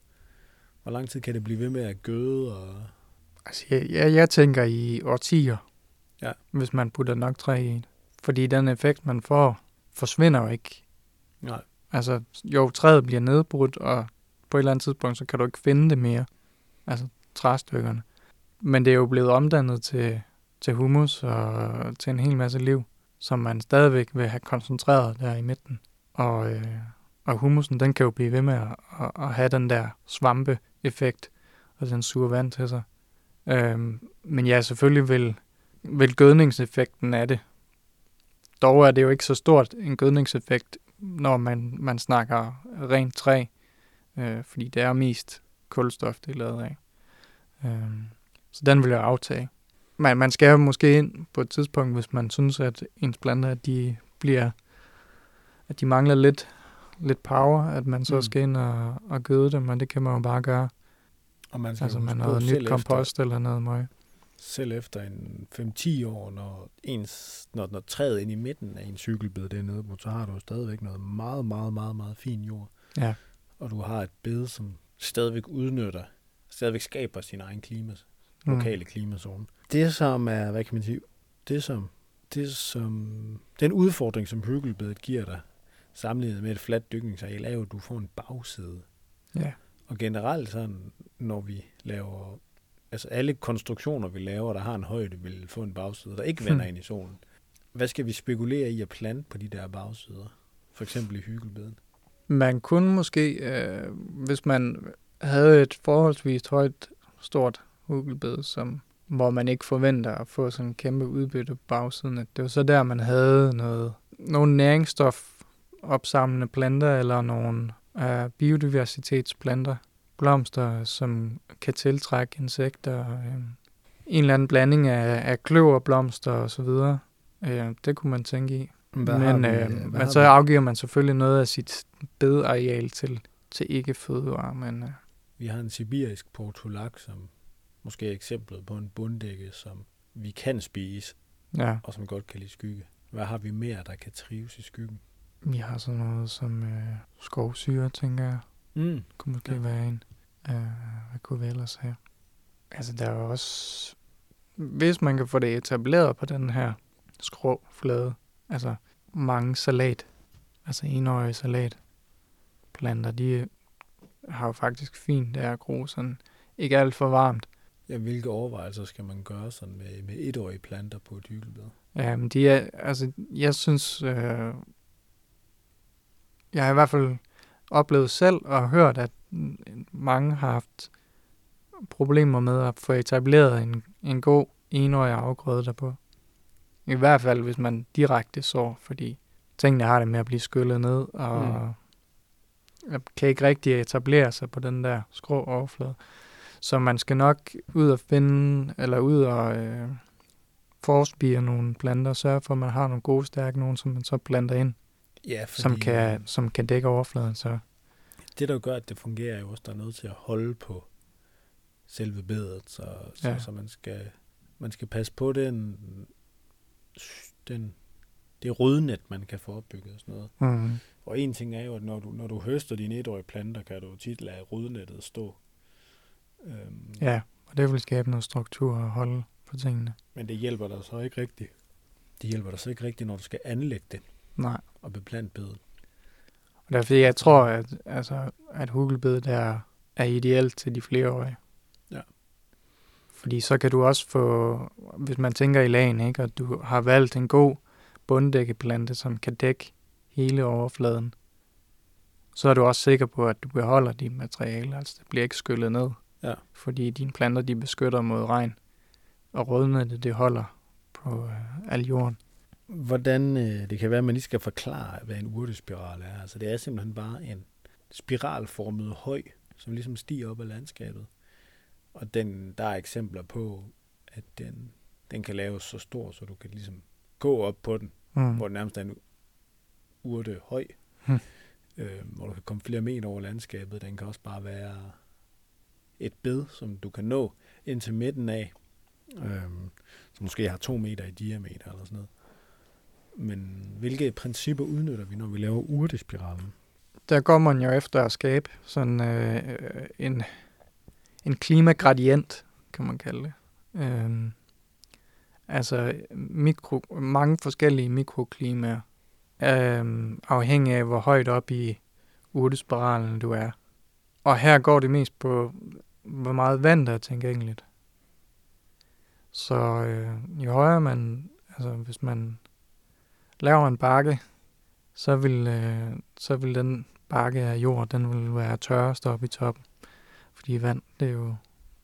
Hvor lang tid kan det blive ved med at gøde og Altså, jeg, jeg, jeg tænker i årtier, Ja. hvis man putter nok træ i. Fordi den effekt, man får, forsvinder jo ikke Nej. Altså, jo, træet bliver nedbrudt, og på et eller andet tidspunkt, så kan du ikke finde det mere. Altså, træstykkerne. Men det er jo blevet omdannet til, til humus og til en hel masse liv, som man stadigvæk vil have koncentreret der i midten. Og, øh, og humusen, den kan jo blive ved med at, at, at have den der svampe-effekt, og den suger vand til sig. Øhm, men ja, selvfølgelig vil, vil gødningseffekten af det. Dog er det jo ikke så stort en gødningseffekt, når man, man snakker rent træ. øh, fordi det er mest kulstof, det er lavet af. Øh, så den vil jeg aftage. Men man skal jo måske ind på et tidspunkt, hvis man synes, at ens planter, de bliver, at de mangler lidt, lidt power, at man så Mm. skal ind og, og gøde dem, og det kan man jo bare gøre. Og man skal Altså på, noget nyt kompost eller noget møg. selv efter en 5-10 år, når, ens, når, når træet ind i midten af en cykelbed det er nede på, så har du stadigvæk noget meget, meget, meget, meget fin jord. Ja. Og du har et bed, som stadigvæk udnytter, stadigvæk skaber sin egen klima, lokale klimazone. Det som er, hvad kan man sige, det som, det som, den udfordring, som hyggelbedet giver dig, sammenlignet med et fladt dykningsareal, er jo, at du får en bagside. Ja. Og generelt sådan, når vi laver, altså alle konstruktioner, vi laver, der har en højde, vil få en bagside, der ikke vender Hmm. ind i solen. Hvad skal vi spekulere i at plante på de der bagsider? For eksempel i hyggelbeden. Man kunne måske, øh, hvis man havde et forholdsvis højt, stort hugelbed, som, hvor man ikke forventer at få sådan en kæmpe udbytte på bagsiden, at det var så der, man havde noget, nogle næringsstof opsamlende planter, eller nogle øh, biodiversitetsplanter, blomster, som kan tiltrække insekter, øh, en eller anden blanding af, af kløverblomster og så videre. Øh, det kunne man tænke i. Hvad men vi, øh, men så vi? afgiver man selvfølgelig noget af sit bedareal til, til ikke fødevarer, men øh, Vi har en sibirisk portulak, som måske er eksemplet på en bunddække, som vi kan spise, ja, og som godt kan lide skygge. Hvad har vi mere, der kan trives i skyggen? Vi har sådan noget som øh, skovsyre, tænker jeg, Mm. kunne måske Ja. være en. Øh, hvad kunne vi ellers have? Altså, der er jo også, hvis man kan få det etableret på den her skråflade, altså mange salat, altså enårige salat, planter, de har jo faktisk fint af at gro sådan, ikke alt for varmt, Ja, hvilke overvejelser skal man gøre sådan med, med etårige planter på et hyggelbed? Ja, men de er, altså, jeg synes, øh, jeg har i hvert fald oplevet selv og hørt, at mange har haft problemer med at få etableret en, en god enårig afgrøde derpå. I hvert fald, hvis man direkte sår, fordi tingene har det med at blive skyllet ned, og mm. kan ikke rigtig etablere sig på den der skrå overflade. Så man skal nok ud og finde, eller ud og øh, forspire nogle planter, sørge for, at man har nogle gode, stærke nogle, som man så planter ind, Ja, fordi, som, kan, som kan dække overfladen. Så. det, der gør, at det fungerer, er jo også, der er noget til at holde på selve bedet, så, så, ja. Så man, skal, man skal passe på den, den, det rodnet, man kan få opbygget og sådan noget. Mm. Og en ting er jo, at når du, når du høster dine etårige planter, kan du tit lade rodnettet stå. Øhm, Ja, og det vil skabe noget struktur og holde på tingene. Men det hjælper dig så ikke rigtigt. Det hjælper dig så ikke rigtigt, når du skal anlægge det Nej. Og beplante bedet. Og det er fordi, jeg tror, at, altså, at hugelbedet er, er ideelt til de flereårige. Ja. Fordi så kan du også få, hvis man tænker i lagen, ikke, og du har valgt en god bunddækkeplante, som kan dække hele overfladen, så er du også sikker på, at du beholder dit materiale, altså det bliver ikke skyllet ned. Ja. Fordi dine planter, de beskytter mod regn, og rødnettet, det holder på øh, al jorden. Hvordan, øh, det kan være, at man lige skal forklare, hvad en urtespiral er. Altså det er simpelthen bare en spiralformet høj, som ligesom stiger op ad landskabet. Og den, der er eksempler på, at den, den kan laves så stor, så du kan ligesom gå op på den, Mm. hvor den nærmest er en urte høj, Hmm. øh, hvor du kan komme flere meter over landskabet. Den kan også bare være et bed, som du kan nå ind til midten af, øh, som måske har to meter i diameter eller sådan noget. Men hvilke principper udnytter vi, når vi laver urtespiralen? der går man jo efter at skabe sådan øh, en, en klimagradient, kan man kalde det. Øh, altså mikro, mange forskellige mikroklimaer, øh, afhængig af hvor højt op i urtespiralen du er. Og her går det mest på, hvor meget vand der er tilgængeligt. Så øh, jo højere man, altså hvis man laver en bakke, så vil, øh, så vil den bakke af jord, den vil være tørrest oppe i toppen. Fordi vand, det er jo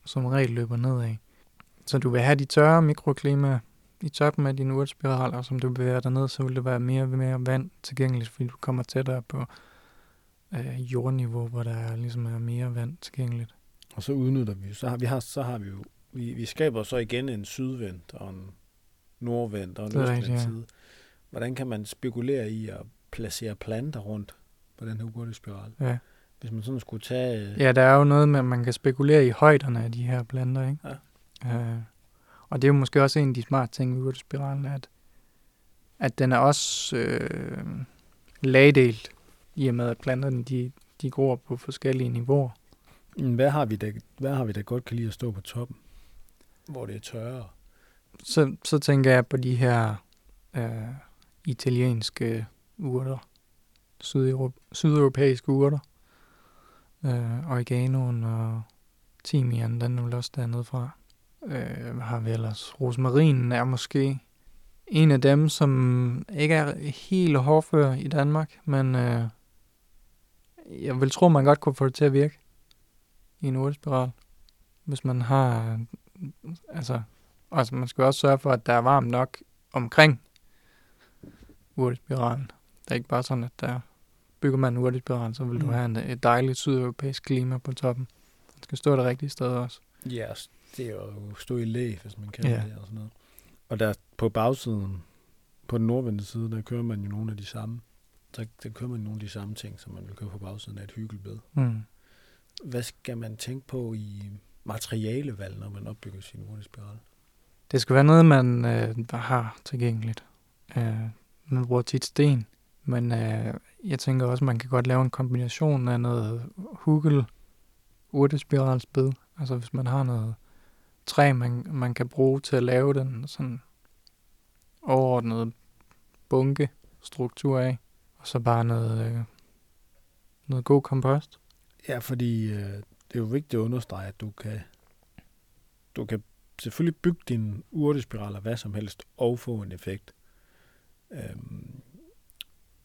som regel løber nedad. Så du vil have de tørre mikroklima i toppen af din urtespiral, og som du bevæger dig ned, så vil der være mere og mere vand tilgængeligt, fordi du kommer tættere på øh, jordniveau, hvor der er, ligesom er mere vand tilgængeligt. Og så udnytter vi, så har vi, har, så har vi jo, vi, vi skaber så igen en sydvendt og en nordvendt og en Det østvendt ja. side. Hvordan kan man spekulere i at placere planter rundt på den her urtespiral? Ja. Hvis man sådan skulle tage... ja, der er jo noget med, at man kan spekulere i højderne af de her planter, ikke? Ja. Øh, og det er jo måske også en af de smarte ting ved urtespiralen, at, at den er også øh, lagdelt, i og med at planterne de, de gror på forskellige niveauer. Hvad har vi da, hvad har vi da godt kan lide at stå på toppen? Hvor det er tørre. Så, så tænker jeg på de her øh, italienske øh, urter, Sydeuropa, sydeuropæiske urter, øh, oreganoen og timian, den er vel også dernede fra. Øh, hvad har vi ellers? Rosmarinen er måske en af dem, som ikke er helt hårdfør i Danmark, men øh, jeg vil tro, man godt kunne få det til at virke i en urtespiral. Hvis man har, altså, altså man skal også sørge for, at der er varmt nok omkring urtespiralen. Det er ikke bare sådan, at der bygger man en urtespiral, så vil du Mm. have en, et dejligt sydeuropæisk klima på toppen. Den skal stå det rigtige sted også. Ja, det er jo stå i læ, hvis man kan Ja. det og sådan noget. Og der på bagsiden, på den nordvendte side, der kører man jo nogle af de samme. Der, der kører man nogle af de samme ting, som man vil køre på bagsiden af et hyggelbed. Mm. Hvad skal man tænke på i materialevalg, når man opbygger sin urtespiral? Det skal være noget, man øh, har tilgængeligt. Øh, man bruger tit sten, men øh, jeg tænker også, man kan godt lave en kombination af noget hugel, urtespiralsbed. Altså hvis man har noget træ, man, man kan bruge til at lave den sådan overordnede bunke struktur af, og så bare noget, øh, noget god kompost. Ja, fordi øh, det er jo vigtigt at understrege, at du kan, du kan selvfølgelig bygge din urtespiral hvad som helst og få en effekt. Øhm,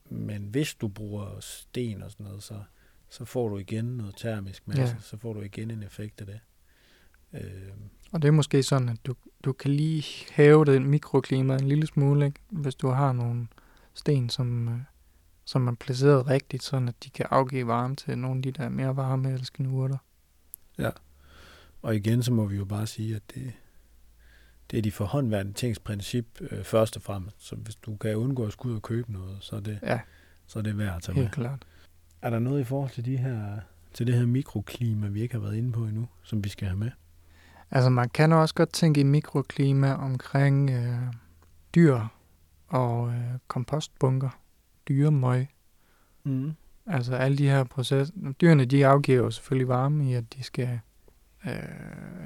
men hvis du bruger sten og sådan noget, så, så får du igen noget termisk masse, Ja. ja. så får du igen en effekt af det. Øhm, Og det er måske sådan, at du, du kan lige hæve det mikroklima en lille smule, ikke? hvis du har nogle sten, som, øh, som er placeret rigtigt, sådan at de kan afgive varme til nogle af de der mere varmeelskende urter. og igen, så må vi jo bare sige, at det, det er de forhåndværende tings princip øh, først og fremmest. Så hvis du kan undgå at skulle ud og købe noget, så er det, Ja, så er det værd at tage med. helt klart. Er der noget i forhold til, de her, til det her mikroklima, vi ikke har været inde på endnu, som vi skal have med? Altså man kan også godt tænke i mikroklima omkring øh, dyr og øh, kompostbunker, dyremøg. Mm. Altså alle de her processer. Dyrene de afgiver jo selvfølgelig varme i, at de skal, øh,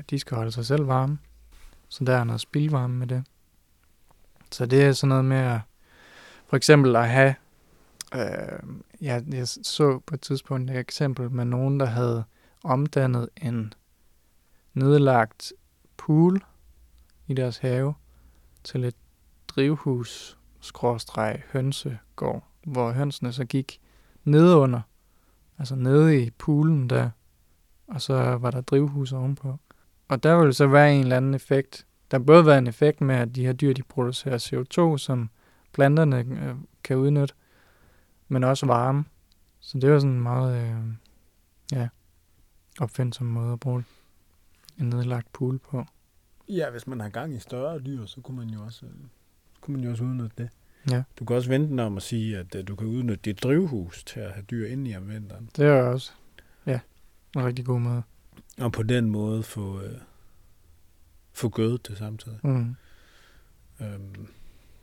de skal holde sig selv varme. Så der er noget spildvarme med det. Så det er sådan noget med at, for eksempel at have, øh, ja, jeg så på et tidspunkt et eksempel med nogen, der havde omdannet en nedlagt pool i deres have til et drivhus skråstreg hønsegård, hvor hønsene så gik nedunder, altså nede i poolen der, og så var der drivhus ovenpå. Og der vil så være en eller anden effekt. Der både være en effekt med, at de her dyr, de producerer CO2, som planterne øh, kan udnytte, men også varme. Så det er jo sådan en meget øh, ja, opfindsom måde at bruge en nedlagt pool på. Ja, hvis man har gang i større dyr, så kunne man jo også, øh, kunne man jo også udnytte det. Ja. Du kan også vente om at sige, at øh, du kan udnytte dit drivhus til at have dyr inde i om vinteren. Det er også ja, en rigtig god måde. Og på den måde få, øh, få gødet det samtidig. Mm. Øhm,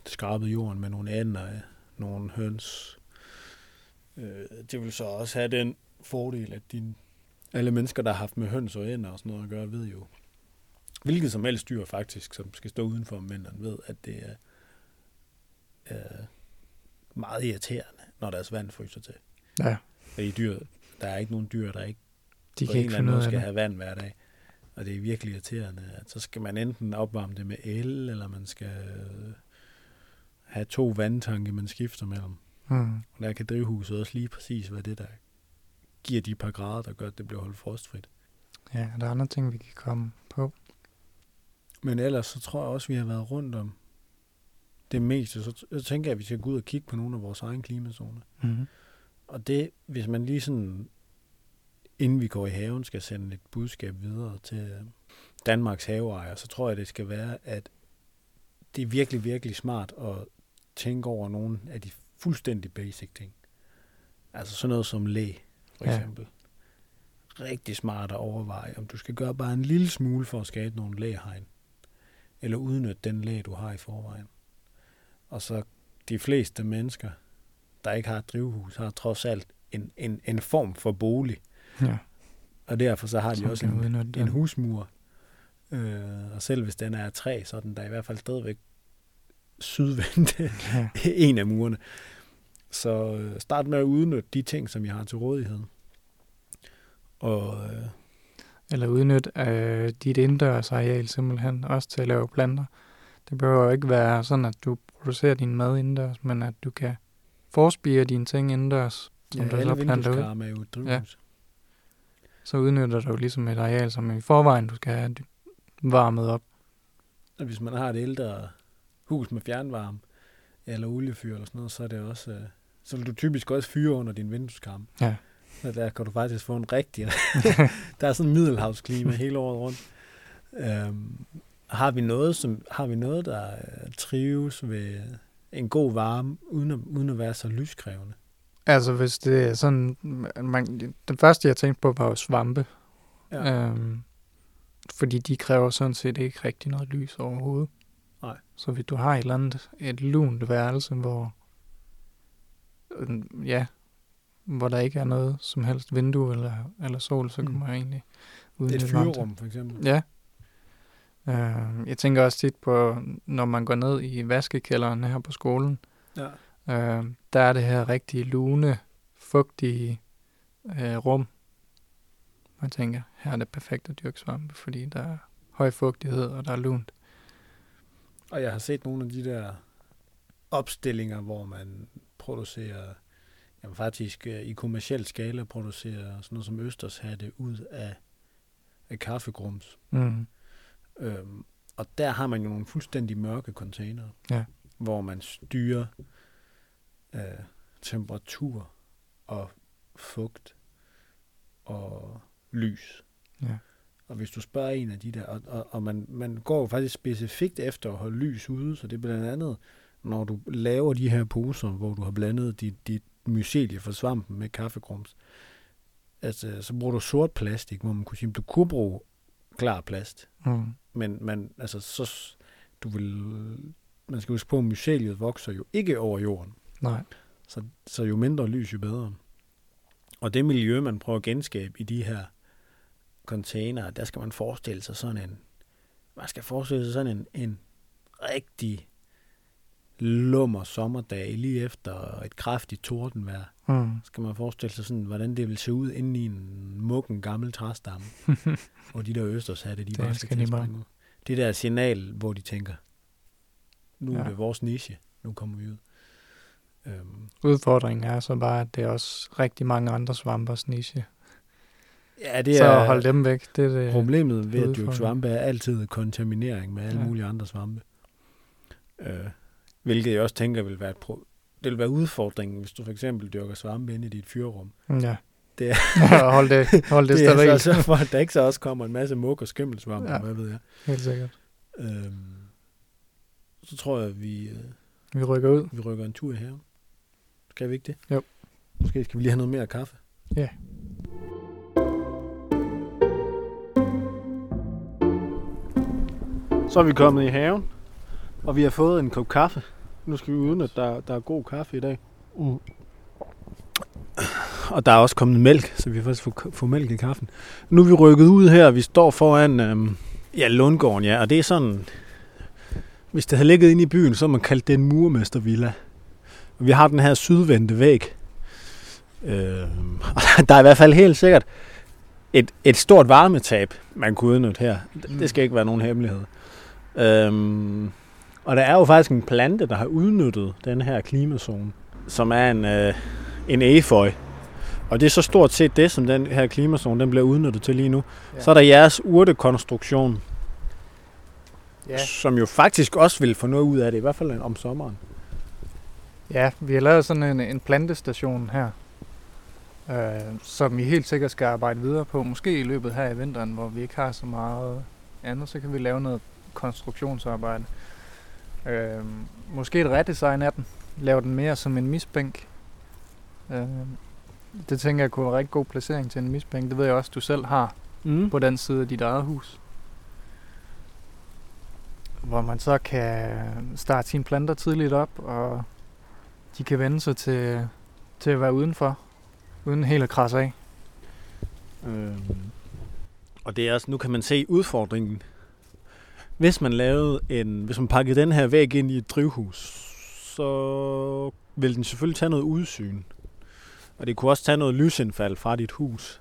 skrabet jorden med nogle ander, nogle høns. Øh, det vil så også have den fordel, at din, alle mennesker, der har haft med høns og ænder og sådan noget at gøre, ved jo, hvilket som helst dyr faktisk, som skal stå udenfor om vinteren, ved, at det er øh, meget irriterende, når deres vand fryser til. Ja, Fordi dyr, der er ikke nogen dyr, der ikke de på kan en eller anden måde skal have vand hver dag. Og det er virkelig irriterende, at så skal man enten opvarme det med el, eller man skal øh, have to vandtanke, man skifter mellem. Mm. Og der kan drivhuset også lige præcis være det, der giver de par grader, der gør, at det bliver holdt frostfrit. Ja, der er andre ting, vi kan komme på. Men ellers så tror jeg også, vi har været rundt om det meste. Så jeg tænker jeg, at vi skal gå ud og kigge på nogle af vores egne klimazoner. Mm. Og det, hvis man lige sådan, inden vi går i haven, skal sende et budskab videre til Danmarks haveejer, så tror jeg, det skal være, at det er virkelig, virkelig smart at tænke over nogle af de fuldstændig basic ting. Altså sådan noget som læ, for Ja. eksempel. Rigtig smart at overveje, om du skal gøre bare en lille smule for at skabe nogle læhegn. Eller udnytte den læ, du har i forvejen. Og så de fleste mennesker, der ikke har et drivhus, har trods alt en, en, en form for bolig. Ja, Og derfor så har de som også en, en den. husmur. Øh, og selv hvis den er af træ, så er den der i hvert fald stadigvæk sydvendt Ja. <laughs> en af murene. Så øh, start med at udnytte de ting, som jeg har til rådighed. Og øh, Eller udnytte øh, dit indendørs areal simpelthen også til at lave planter. Det behøver jo ikke være sådan, at du producerer din mad indendørs, men at du kan forspire dine ting indendørs, som ja, du så planter ud. er jo drivhus. Så udnytter du ligesom et areal, som i forvejen du skal have varmet op. Og hvis man har et ældre hus med fjernvarme, eller oliefyr eller sådan noget, så er det også... Øh, så vil du typisk også fyre under din vindueskarme. Ja. Så der kan du faktisk få en rigtig... <laughs> <laughs> der er sådan en middelhavsklima hele året rundt. Øhm, har vi noget, som har vi noget, der øh, trives ved en god varme, uden at, uden at være så lyskrævende? Altså hvis det er sådan, man, den første jeg tænkte på var jo svampe. Ja. Øhm, fordi de kræver sådan set ikke rigtig noget lys overhovedet. Nej. Så hvis du har et eller andet, et lunt værelse, hvor, øh, ja, hvor der ikke er noget som helst vindue eller, eller sol, så Mm. kan man egentlig Et varme til- fyrerum, for eksempel. Ja. Øh, jeg tænker også tit på, når man går ned i vaskekælderen her på skolen, Ja. Øh, der er det her rigtig lune, fugtige øh, rum. Man tænker, her er det perfekt at dyrke svampe, fordi der er høj fugtighed, og der er lunt. Og jeg har set nogle af de der opstillinger, hvor man producerer, jamen faktisk øh, i kommersiel skala producerer sådan noget som Østershatte ud af, af kaffegrums. Mm. Øhm, og der har man jo nogle fuldstændig mørke containere, Ja. hvor man styrer øh, temperatur og fugt og lys. Ja. Og hvis du spørger en af de der, og, og, og man, man går jo faktisk specifikt efter at holde lys ude, så det er blandt andet, når du laver de her poser, hvor du har blandet dit, dit mycelie for svampen med kaffegrums, altså, så bruger du sort plastik, hvor man kunne sige, du kunne bruge klar plast, Mm. men man, altså, så, du vil, man skal huske på, at myceliet vokser jo ikke over jorden. Nej. Så, så jo mindre lys, jo bedre. Og det miljø, man prøver at genskabe i de her container, der skal man forestille sig sådan en, man skal forestille sig sådan en, en rigtig lummer sommerdag lige efter et kraftigt tordenvejr. Mm. Skal man forestille sig sådan, hvordan det vil se ud inde i en muggen gammel træstamme, <laughs> hvor de der østershatte, de Det bare skal skal de. Det der signal, hvor de tænker, nu er Ja. det vores niche, nu kommer vi ud. Øhm, Udfordringen er så bare, at det er også rigtig mange andre svampers niche. Ja, det så er hold dem væk. Det er det. problemet ved at dyrke svampe er altid kontaminering med alle Ja. mulige andre svampe. Øh, hvilket jeg også tænker vil være et pro- det vil være udfordringen, hvis du for eksempel dyrker svampe inde i dit fyrrum. Ja. Det <laughs> er- ja, hold det, hold det, <laughs> Det er altså for, at der ikke så også kommer en masse muk og skimmelsvampe, ja. Hvad ved jeg. Helt sikkert. Øhm, så tror jeg, at vi, øh, Vi rykker ud. vi rykker en tur haven. Skal vi ikke det? Jo. Måske skal vi lige have noget mere kaffe. Ja. Så er vi kommet i haven, og vi har fået en kop kaffe. Nu skal vi udnytte, at der, der er god kaffe i dag. Mm. Og der er også kommet mælk, så vi har faktisk fået, fået mælk i kaffen. Nu er vi rykket ud her, vi står foran øhm, ja, Lundgården, ja, og det er sådan... Hvis det havde ligget inde i byen, så man kaldt det en murmestervilla. Vi har den her sydvendte væg. Øhm, og <laughs> der er i hvert fald helt sikkert et, et stort varmetab, man kunne udnytte her. Det, det skal ikke være nogen hemmelighed. Øhm, og der er jo faktisk en plante, der har udnyttet den her klimazone, som er en, øh, en efeu. Og det er så stort set det, som den her klimazone den bliver udnyttet til lige nu. Ja. Så er der jeres urtekonstruktion, Ja. som jo faktisk også vil få noget ud af det, i hvert fald om sommeren. Ja, vi har lavet sådan en, en plantestation her. øh, som I helt sikkert skal arbejde videre på. Måske i løbet her i vinteren, hvor vi ikke har så meget andet, så kan vi lave noget konstruktionsarbejde. Øh, måske et redesign af den. Lave den mere som en misbænk. Øh, det tænker jeg kunne være en rigtig god placering til en misbænk. Det ved jeg også, du selv har Mm. på den side af dit eget hus. Hvor man så kan starte sine planter tidligt op, og de kan vende sig til, til at være udenfor, uden helt at krasse af. Øhm, og det er også, nu kan man se udfordringen. Hvis man lavede en, hvis man pakkede den her væg ind i et drivhus, så vil den selvfølgelig tage noget udsyn. Og det kunne også tage noget lysindfald fra dit hus.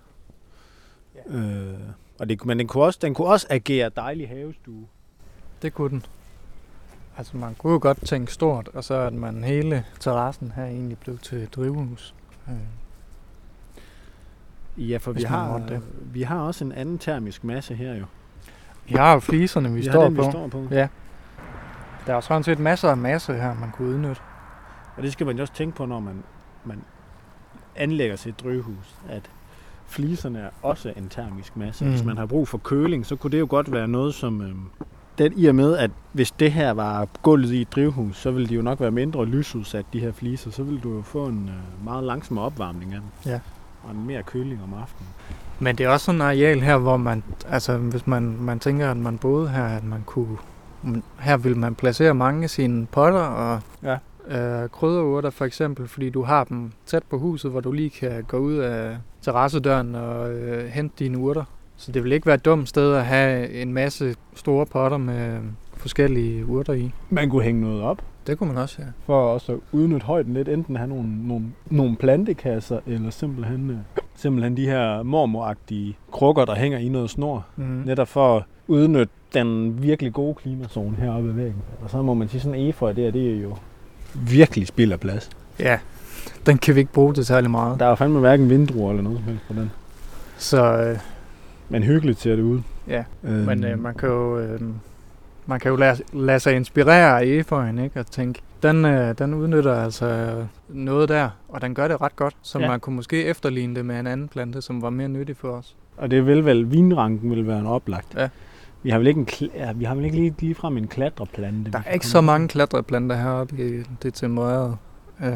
Ja. Øh, og det, men den kunne, også, den kunne også agere dejlig havestue. Det kunne den. Altså man kunne jo godt tænke stort, og så at man hele terrassen her egentlig blev til et drivhus. Øh, Ja, for vi har, det. vi har også en anden termisk masse her jo. Vi har jo fliserne, vi, vi står den, på. vi står på. Ja. Der er sådan set masser af masse her, man kunne udnytte. Og det skal man jo også tænke på, når man, man anlægger sit drivhus, at fliserne er også en termisk masse. Mm. Hvis man har brug for køling, så kunne det jo godt være noget som... Øhm, den i og med, at hvis det her var gulvet i et drivhus, så ville de jo nok være mindre lysudsat, de her fliser. Så ville du jo få en øh, meget langsom opvarmning af dem. Ja. Og en mere køling om aftenen. Men det er også sådan en areal her, hvor man, altså hvis man, man tænker, at man boede her, at man kunne, her vil man placere mange af sine potter og Ja. øh, krydderurter for eksempel, fordi du har dem tæt på huset, hvor du lige kan gå ud af terrassedøren og øh, hente dine urter. Så det vil ikke være et dumt sted at have en masse store potter med forskellige urter i. Man kunne hænge noget op, Det kunne man også, ja. for også at udnytte højden lidt. Enten have nogle, nogle, nogle plantekasser, eller simpelthen, øh, simpelthen de her mormoragtige krukker, der hænger i noget snor. Mm. Netop for at udnytte den virkelig gode klimazone heroppe ved væggen. Og så må man sige, sådan en efeu der, det er jo virkelig spild af plads. Ja, den kan vi ikke bruge til særlig meget. Der er jo fandme hverken vinduer eller noget som helst på den. Så øh, Men hyggeligt ser det ud. ja, Øhm, Men øh, man kan jo, øh, man kan jo lade, lade sig inspirere af efeuen, ikke? Og tænke, den, øh, den udnytter altså noget der, og den gør det ret godt. Så Ja. man kunne måske efterligne det med en anden plante, som var mere nyttig for os. Og det vil vel, vinranken vil være en oplagt. Ja. Vi har vel ikke, en ja, vi har vel ikke lige, lige frem en klatreplante. Der er ikke så mange klatreplanter heroppe i det tempererede. Øh,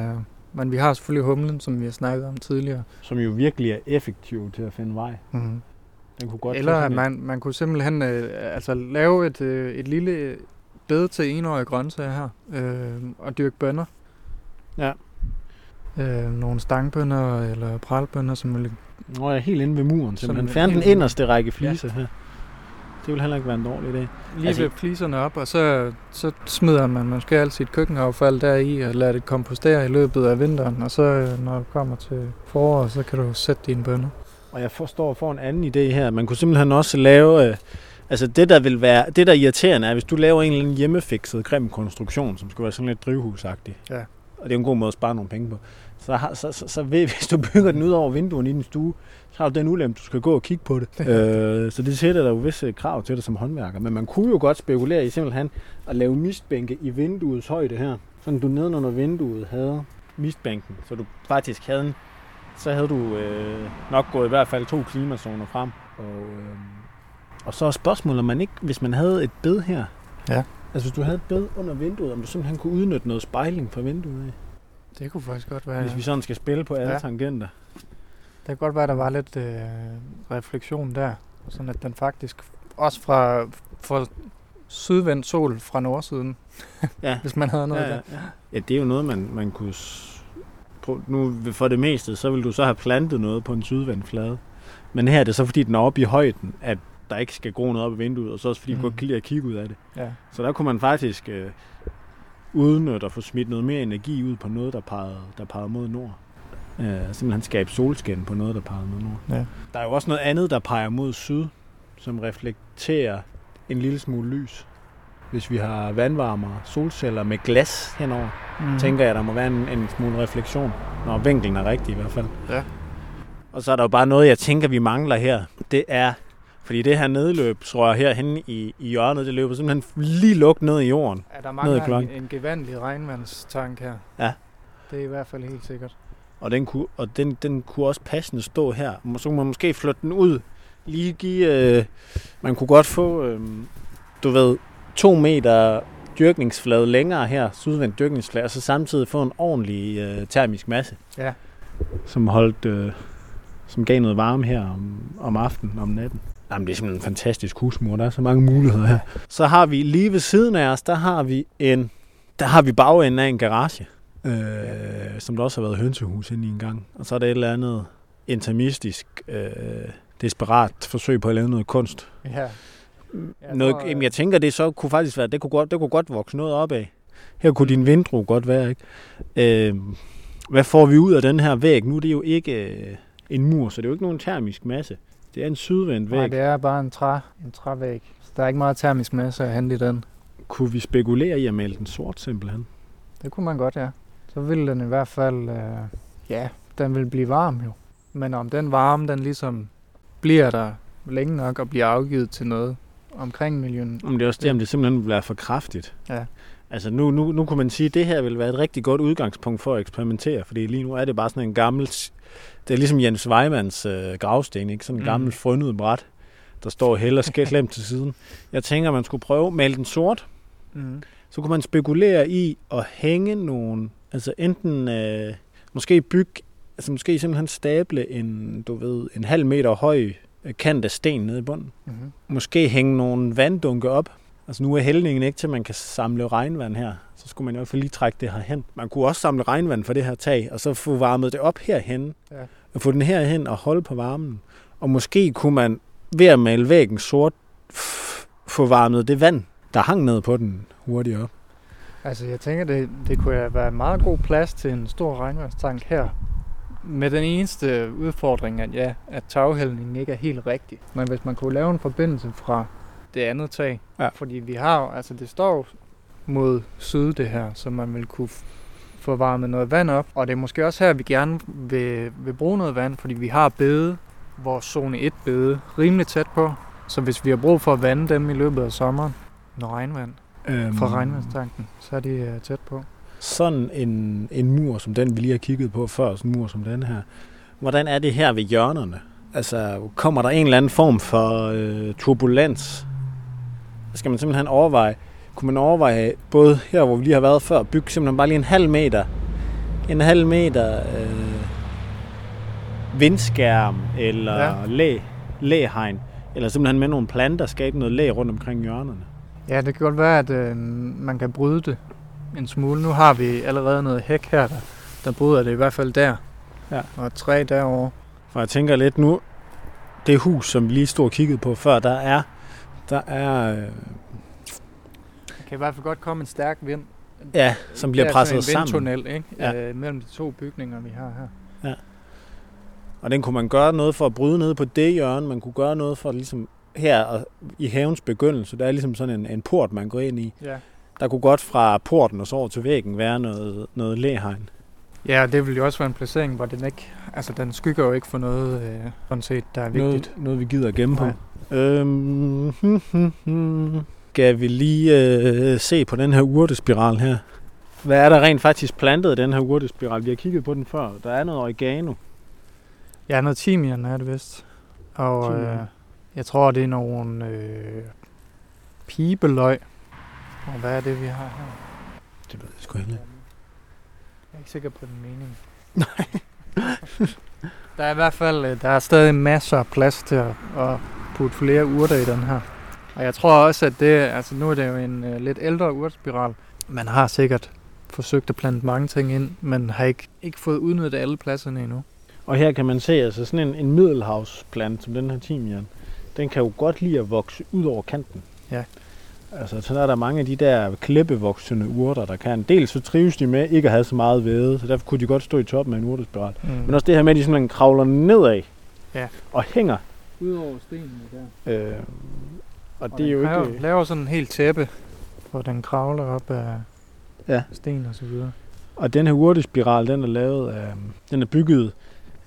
men vi har selvfølgelig humlen, som vi har snakket om tidligere. Som jo virkelig er effektiv til at finde vej. Mm. Den kunne godt Eller at man, man kunne simpelthen øh, altså, lave et, øh, et lille bed til enårige grøntsager her, øh, og dyrke bønner. Ja. Øh, nogle stangbønner eller pralbønner, som vil en- Nå, jeg er helt inde ved muren. Simpelthen. en- Fjern den inderste række fliser her. Det vil heller ikke være en dårlig idé. lige Altså- ved fliserne op, og så, så smider man måske alt sit køkkenaffald deri og lader det kompostere i løbet af vinteren, og så øh, når det kommer til foråret, så kan du sætte dine bønner. Og jeg forstår for en anden idé her. Man kunne simpelthen også lave... Øh, altså det, der vil være... Det, der er irriterende, er, hvis du laver en eller anden hjemmefikset grim konstruktion, som skal være sådan lidt drivhusagtig. Ja. Og det er en god måde at spare nogle penge på. Så, har, så, så, så ved, <laughs> hvis du bygger den ud over vinduerne i din stue, så har du den ulempe, du skal gå og kigge på det. øh, så det sætter der jo visse krav til dig som håndværker. Men man kunne jo godt spekulere i simpelthen at lave mistbænke i vinduets højde her. Sådan du nedenunder vinduet havde mistbænken, så du faktisk havde en så havde du øh, nok gået i hvert fald to klimazoner frem. Og, øh, og så er spørgsmålet, om man ikke, hvis man havde et bed her, Ja. altså hvis du havde et bed under vinduet, om du simpelthen kunne udnytte noget spejling fra vinduet af, Det kunne faktisk godt være. hvis vi sådan skal spille på alle ja. Tangenter. Det kan godt være, at der var lidt øh, refleksion der, sådan at den faktisk også fra, fra sydvendt sol fra nordsiden, Ja. <laughs> hvis man havde noget Ja, der. ja, ja. ja, det er jo noget, man, man kunne... nu for det meste, så vil du så have plantet noget på en sydvendt flade. Men her er det så, fordi den er oppe i højden, at der ikke skal gro noget op i vinduet, og så også fordi mm. du Mm. godt kan lide at kigge ud af det. Ja. Så der kunne man faktisk øh, udnytte og få smidt noget mere energi ud på noget, der pegede, der pegede mod nord. Øh, simpelthen skabe solskin på noget, der pegede mod nord. Ja. Der er jo også noget andet, der peger mod syd, som reflekterer en lille smule lys. Hvis vi har vandvarmere, solceller med glas henover, Mm. tænker jeg, der må være en, en smule refleksion, når vinklen er rigtig i hvert fald. Ja. Og så er der jo bare noget, jeg tænker, vi mangler her. Det er, fordi det her nedløbsrør herhenne i, i hjørnet, det løber simpelthen lige lukket ned i jorden. Ja, der Ned i mangler en, en gevandig regnvandstank her. Ja. Det er i hvert fald helt sikkert. Og den kunne, og den, den kunne også passende stå her. Så kunne man måske flytte den ud. Lige give... Øh, man kunne godt få, øh, du ved, to meter dyrkningsflade længere her, sydvendt dyrkningsflade, og så samtidig få en ordentlig øh, termisk masse. Ja. Som holdt, øh, som gav noget varme her om, om aftenen, om natten. Jamen, det er simpelthen en fantastisk husmor. Der er så mange muligheder her. Så har vi lige ved siden af os, der har vi en, der har vi bagenden af en garage, øh, ja. som der også har været hønsehus inde i en gang. Og så er der et eller andet intermistisk, øh, desperat forsøg på at lave noget kunst. Ja. Jeg, noget, tror, jamen, jeg tænker, det så kunne faktisk være, det kunne godt, det kunne godt vokse noget op af. Her kunne din vindru godt være, ikke? Øh, hvad får vi ud af den her væg? Nu er det jo ikke øh, en mur, så det er jo ikke nogen termisk masse. Det er en sydvendt væg. Nej, det er bare en, træ, en trævæg. Så der er ikke meget termisk masse at hente i den. Kunne vi spekulere i at male den sort simpelthen? Det kunne man godt, ja. Så ville den i hvert fald, øh, ja, den vil blive varm jo. Men om den varme, den ligesom bliver der længe nok og bliver afgivet til noget omkring miljøen. Om det er også det, om det simpelthen bliver for kraftigt. Ja. Altså nu, nu, nu kunne man sige, at det her vil være et rigtig godt udgangspunkt for at eksperimentere, fordi lige nu er det bare sådan en gammel, det er ligesom Jens Weimanns øh, gravsten, ikke? sådan en mm. gammel fryndet bræt, der står heller skæt <laughs> til siden. Jeg tænker, man skulle prøve at male den sort, mm. så kunne man spekulere i at hænge nogle, altså enten øh, måske bygge, altså måske simpelthen stable en, du ved, en halv meter høj kant af sten nede i bunden. Mm-hmm. Måske hænge nogle vanddunke op. Altså nu er hældningen ikke til, at man kan samle regnvand her. Så skulle man i hvert fald lige trække det her hen. Man kunne også samle regnvand fra det her tag, og så få varmet det op herhen. Ja. Og få den herhen og holde på varmen. Og måske kunne man ved at male væggen sort, få varmet det vand, der hang ned på den hurtigt op. Altså jeg tænker, det, det kunne være meget god plads til en stor regnvandstank her med den eneste udfordring, at ja, at taghældningen ikke er helt rigtig. Men hvis man kunne lave en forbindelse fra det andet tag, ja. fordi vi har altså det står mod syd det her, så man vil kunne få varmet noget vand op. Og det er måske også her, vi gerne vil, vil bruge noget vand, fordi vi har bede, vores zone 1 bede, rimelig tæt på. Så hvis vi har brug for at vande dem i løbet af sommeren, når regnvand øhm, fra regnvandstanken, så er de uh, tæt på sådan en, en mur som den, vi lige har kigget på før, sådan en mur som den her, hvordan er det her ved hjørnerne? Altså, kommer der en eller anden form for øh, turbulens? Skal man simpelthen overveje, kunne man overveje, både her, hvor vi lige har været før, bygge simpelthen bare lige en halv meter, en halv meter øh, vindskærm eller ja. læ, læhegn, eller simpelthen med nogle planter skabe noget læ rundt omkring hjørnerne? Ja, det kan godt være, at øh, man kan bryde det en smule. Nu har vi allerede noget hæk her, der, der bryder det i hvert fald der. Ja. Og tre derovre. For jeg tænker lidt nu, det hus, som vi lige stod og kiggede på før, der er, der er... Øh... Kan i hvert fald godt komme en stærk vind. Ja, som bliver presset sammen. Det er en vindtunnel, ikke? Ja. Øh, mellem de to bygninger, vi har her. Ja. Og den kunne man gøre noget for at bryde ned på det hjørne. Man kunne gøre noget for ligesom her i havens begyndelse. Der er ligesom sådan en, en port, man går ind i. Ja. Der kunne godt fra porten og så over til væggen være noget, noget læhegn. Ja, det vil jo også være en placering, hvor den ikke... Altså, den skygger jo ikke for noget, øh, sådan set, der er vigtigt. Noget, noget vi gider at gemme på. Øhm, hmm, hmm, hmm. Skal vi lige øh, se på den her urtespiral her? Hvad er der rent faktisk plantet i den her urtespiral? Vi har kigget på den før. Der er noget oregano. Ja, noget timian er det vist. Og øh, jeg tror, det er nogle øh, pibeløg, og hvad er det, vi har her? Det ved jeg sgu ikke. Jeg er ikke sikker på den mening. <laughs> Nej. der er i hvert fald øh, der er stadig masser af plads til at, at putte flere urter i den her. Og jeg tror også, at det, altså nu er det jo en uh, lidt ældre urtspiral. Man har sikkert forsøgt at plante mange ting ind, men har ikke, ikke fået udnyttet alle pladserne endnu. Og her kan man se, altså sådan en, en middelhavsplant som den her timian, den kan jo godt lide at vokse ud over kanten. Ja. Altså, så er der mange af de der klippevoksende urter, der kan. Dels så trives de med ikke at have så meget væde, så derfor kunne de godt stå i toppen af en urtespiral. Mm. Men også det her med, at de simpelthen kravler nedad ja. og hænger. Udover stenene der. Øh, og, og det er jo kræver, ikke... laver sådan en helt tæppe, hvor den kravler op af ja. sten og så videre. Og den her urtespiral, den er lavet af, den er bygget,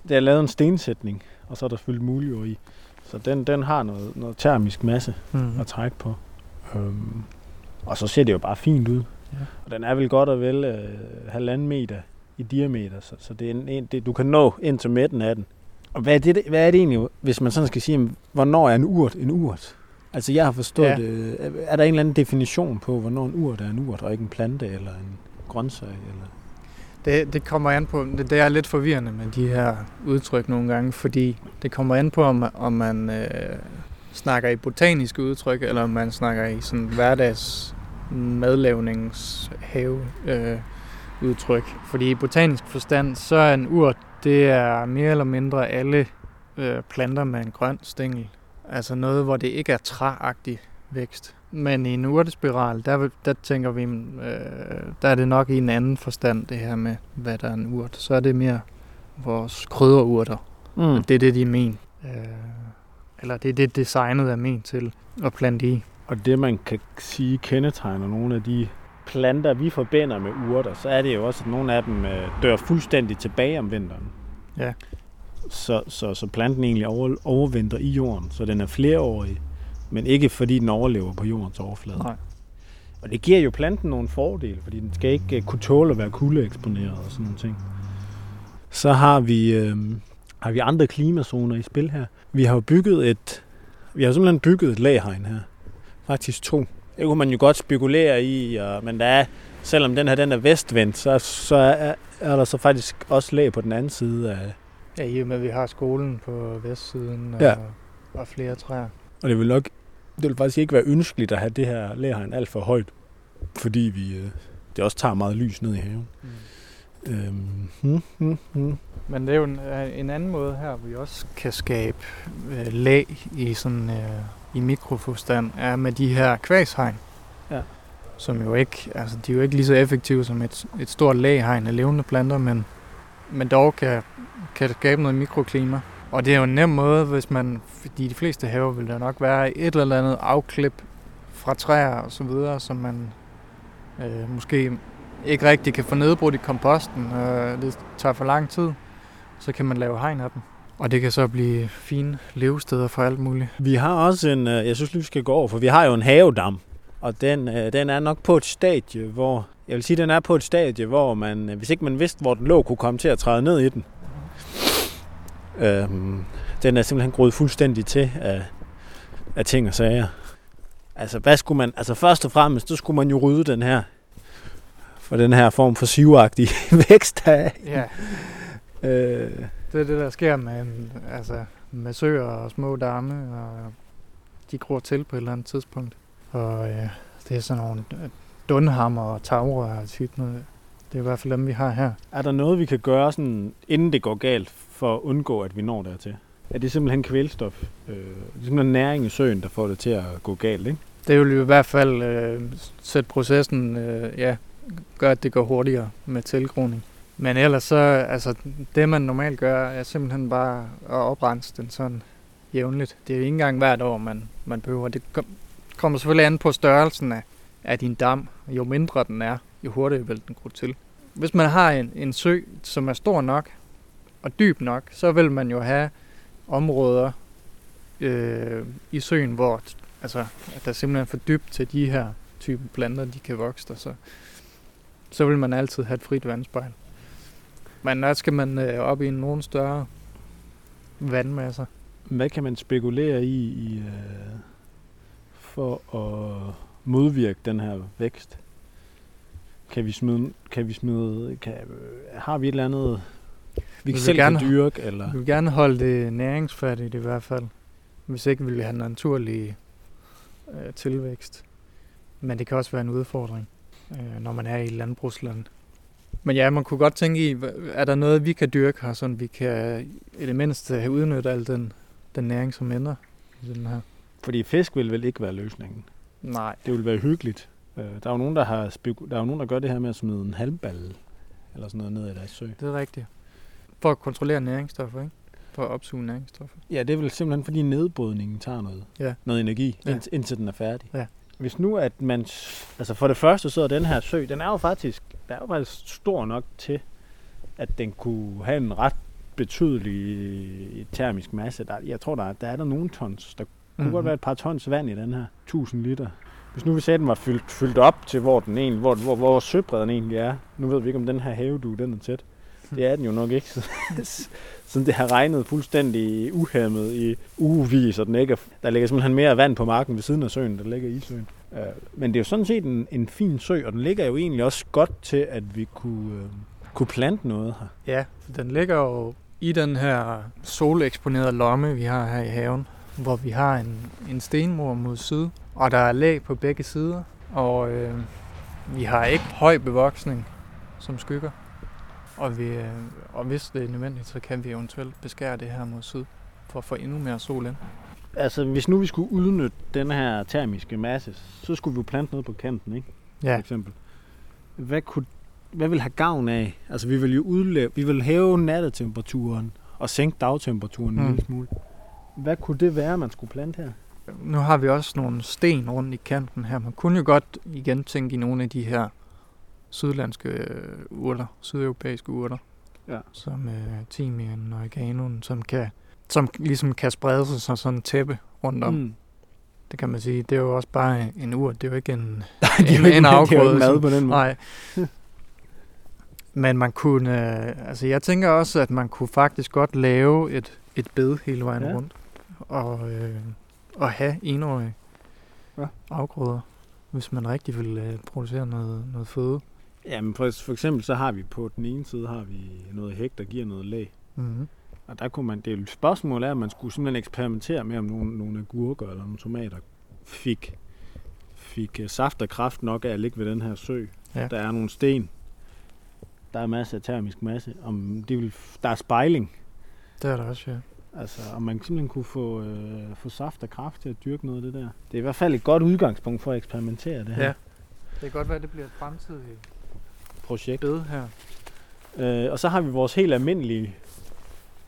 der er lavet en stensætning, og så er der fyldt muljord i. Så den, den har noget, noget termisk masse mm. at trække på. Øhm, og så ser det jo bare fint ud. Ja. Og den er vel godt og vel øh, halvanden meter i diameter, så, så det er en, en, det, du kan nå ind til midten af den. Og hvad er, det, hvad er det egentlig, hvis man sådan skal sige, hvornår er en urt en urt? Altså jeg har forstået ja. det. Er der en eller anden definition på, hvornår en urt er en urt, og ikke en plante eller en grøntsag? Eller? Det, det kommer an på, det, det er lidt forvirrende med de her udtryk nogle gange, fordi det kommer an på, om, om man øh, snakker i botaniske udtryk, eller om man snakker i sådan hverdags madlavningshave øh, udtryk. Fordi i botanisk forstand, så er en urt, det er mere eller mindre alle øh, planter med en grøn stængel. Altså noget, hvor det ikke er træagtig vækst. Men i en urtespiral, der, der tænker vi, øh, der er det nok i en anden forstand, det her med, hvad der er en urt. Så er det mere vores krydderurter. Mm. Det er det, de er ment. Øh, eller det er det, designet er ment til at plante i. Og det, man kan sige kendetegner nogle af de planter, vi forbinder med urter, så er det jo også, at nogle af dem øh, dør fuldstændig tilbage om vinteren. Ja. Så, så, så planten egentlig over, overvinter i jorden, så den er flereårig, men ikke fordi den overlever på jordens overflade. Nej. Og det giver jo planten nogle fordele, fordi den skal ikke uh, kunne tåle at være kuldeeksponeret og sådan nogle ting. Så har vi, øh, har vi andre klimazoner i spil her. Vi har jo bygget et, vi har simpelthen bygget et laghegn her. Faktisk to. Det kunne man jo godt spekulere i, og, men der er, selvom den her den er vestvendt, så, så er, er der så faktisk også lag på den anden side af... Ja, i og med, at vi har skolen på vestsiden og, ja. og flere træer. Og det vil nok det vil faktisk ikke være ønskeligt at have det her lærhegn alt for højt, fordi vi, øh, det også tager meget lys ned i haven. Mm. Øhm, hmm, hmm, hmm. Men det er jo en, øh, en anden måde her, hvor vi også kan skabe øh, lag i sådan øh, i mikroforstand, er med de her kvæshegn. Ja. Som jo ikke, altså de er jo ikke lige så effektive som et, et stort laghegn af levende planter, men, men dog kan, kan det skabe noget mikroklima. Og det er jo en nem måde, hvis man, fordi de fleste haver vil der nok være et eller andet afklip fra træer og så videre, som man øh, måske ikke rigtig kan få nedbrudt i komposten. Øh, det tager for lang tid. Så kan man lave hegn af dem. Og det kan så blive fine levesteder for alt muligt. Vi har også en, øh, jeg synes lige vi skal gå over, for vi har jo en havedam. Og den, øh, den er nok på et stadie, hvor, jeg vil sige, den er på et stadie, hvor man, øh, hvis ikke man vidste, hvor den lå, kunne komme til at træde ned i den. Øhm, den er simpelthen groet fuldstændig til af, af ting og sager. Altså, hvad skulle man, altså først og fremmest, så skulle man jo rydde den her, for den her form for sivagtige <laughs> vækst af. Ja. Øh, det er det, der sker med, altså, med søer og små damme, og de gror til på et eller andet tidspunkt. Og øh, det er sådan nogle dunhammer og tagrør og tit noget. Det er i hvert fald dem, vi har her. Er der noget, vi kan gøre, sådan, inden det går galt, for at undgå, at vi når dertil? Er det simpelthen kvælstof? Øh, det er simpelthen næring i søen, der får det til at gå galt, ikke? Det vil jo i hvert fald øh, sætte processen, øh, ja, gør, at det går hurtigere med tilgroning. Men ellers så, altså det man normalt gør, er simpelthen bare at oprense den sådan jævnligt. Det er jo ikke engang hvert år, man, man behøver. Det kommer selvfølgelig an på størrelsen af, af din dam. Jo mindre den er, jo hurtigere vil den gro til. Hvis man har en, en sø, som er stor nok og dyb nok, så vil man jo have områder øh, i søen, hvor altså, at der simpelthen er for dybt til de her type planter, de kan vokse der. Så, så vil man altid have et frit vandspejl. Men der skal man øh, op i nogle større vandmasser. Hvad kan man spekulere i, i øh, for at modvirke den her vækst? Kan vi smide, kan vi smide kan, har vi et eller andet, vi, vi kan selv gerne, kan dyrke? Eller? Vi vil gerne holde det næringsfattigt i hvert fald. Hvis ikke vil vi have naturlig øh, tilvækst. Men det kan også være en udfordring, øh, når man er i landbrugsland. Men ja, man kunne godt tænke i, er der noget, vi kan dyrke her, så vi kan i det mindste have udnyttet al den, den næring, som ender i den her. Fordi fisk vil vel ikke være løsningen? Nej. Det vil være hyggeligt. Øh, der er jo nogen, der, har der er jo nogen, der gør det her med at smide en halmball eller sådan noget ned i deres sø. Det er rigtigt. For at kontrollere næringsstoffer, ikke? For at opsuge næringsstoffer. Ja, det er vel simpelthen fordi nedbrydningen tager noget, ja. noget energi, ja. indtil den er færdig. Ja. Hvis nu, at man... Altså for det første, så er den her sø, den er jo faktisk, der er jo faktisk stor nok til, at den kunne have en ret betydelig termisk masse. Der, jeg tror, der, der er der nogle tons. Der kunne mm-hmm. godt være et par tons vand i den her. 1000 liter. Hvis nu vi sagde, at den var fyldt, fyldt op til, hvor, den egentlig, hvor, hvor, hvor søbredden egentlig er. Nu ved vi ikke, om den her havedue, den er tæt. Det er den jo nok ikke. <laughs> siden det har regnet fuldstændig uhæmmet i ugevis, og den ikke er, der ligger simpelthen mere vand på marken ved siden af søen, der ligger i søen. Øh, men det er jo sådan set en, en fin sø, og den ligger jo egentlig også godt til, at vi kunne, øh, kunne plante noget her. Ja, den ligger jo i den her soleksponerede lomme, vi har her i haven, hvor vi har en, en stenmur mod syd, og der er læg på begge sider, og øh, vi har ikke høj bevoksning som skygger. Og, vi, øh, og hvis det er nødvendigt, så kan vi eventuelt beskære det her mod syd, for at få endnu mere sol ind. Altså, hvis nu vi skulle udnytte den her termiske masse, så skulle vi jo plante noget på kanten, ikke? Ja. For eksempel. Hvad, kunne, hvad vil have gavn af? Altså, vi vil jo udleve, vi vil hæve nattetemperaturen og sænke dagtemperaturen mm. en lille smule. Hvad kunne det være, man skulle plante her? Nu har vi også nogle sten rundt i kanten her. Man kunne jo godt igen tænke i nogle af de her sydlandske øh, urter, sydeuropæiske urter, Ja. som øh, timian og oreganoen, som kan, som ligesom kan sprede sig som sådan en tæppe rundt om. Mm. Det kan man sige. Det er jo også bare en ur. Det er jo ikke en, <laughs> det er jo en, ikke, en det er jo afgrøde. ikke mad på den måde. Nej. Men man kunne, øh, altså jeg tænker også, at man kunne faktisk godt lave et, et bed hele vejen ja. rundt. Og, øh, og have enårige Ja. afgrøder, hvis man rigtig vil øh, producere noget, noget føde. Jamen, for, for eksempel så har vi på den ene side har vi noget hæk, der giver noget læg. Mm-hmm. Og der kunne man, det er spørgsmål er, at man skulle simpelthen eksperimentere med, om nogle, nogle agurker eller nogle tomater fik, fik øh, saft og kraft nok af at ligge ved den her sø. Ja. Der er nogle sten. Der er masser af termisk masse. Om de vil, der er spejling. Det er der også, ja. Altså, om man simpelthen kunne få, øh, få saft og kraft til at dyrke noget af det der. Det er i hvert fald et godt udgangspunkt for at eksperimentere det her Ja. Det kan godt være, at det bliver et fremtidigt projekt. bed her. Øh, og så har vi vores helt almindelige,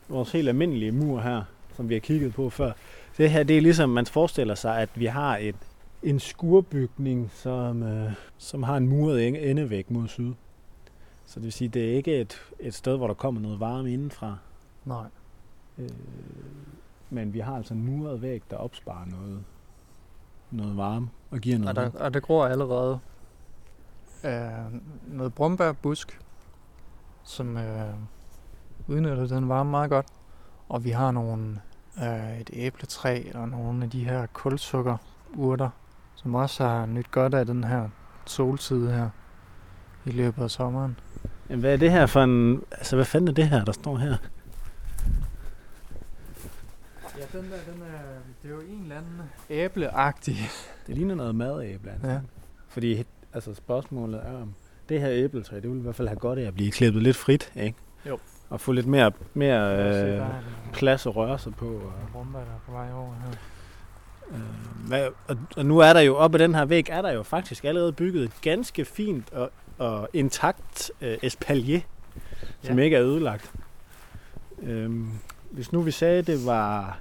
vores helt almindelige mur her, som vi har kigget på før. Det her, det er ligesom, man forestiller sig, at vi har et, en skurbygning, som, øh, som har en muret en- endevæg mod syd. Så det vil sige, det er ikke et, et sted, hvor der kommer noget varme indenfra. Nej. Øh, men vi har altså en muret væg, der opsparer noget, noget varme og giver noget. Og der, og der gror allerede øh, noget brumbærbusk, som øh, udnytter den varme meget godt. Og vi har nogle, øh, et æbletræ og nogle af de her kulsukkerurter, som også har nyt godt af den her solside her i løbet af sommeren. Jamen, hvad er det her for en... Altså, hvad fanden er det her, der står her? Ja, den der, den er, det er jo en eller anden æbleagtig. Det ligner noget madæble. Altså. Ja. Fordi altså, spørgsmålet er, om det her æbletræ, det vil i hvert fald have godt af at blive klippet lidt frit, ikke? Jo. Og få lidt mere, mere Øh, plads at røre sig på. Og, Brumbær, der er på vej over her. øh, hvad, og, og nu er der jo, oppe ad den her væg, er der jo faktisk allerede bygget et ganske fint og, og intakt øh, espalier, som Ja. ikke er ødelagt. Øhm, hvis nu vi sagde, det var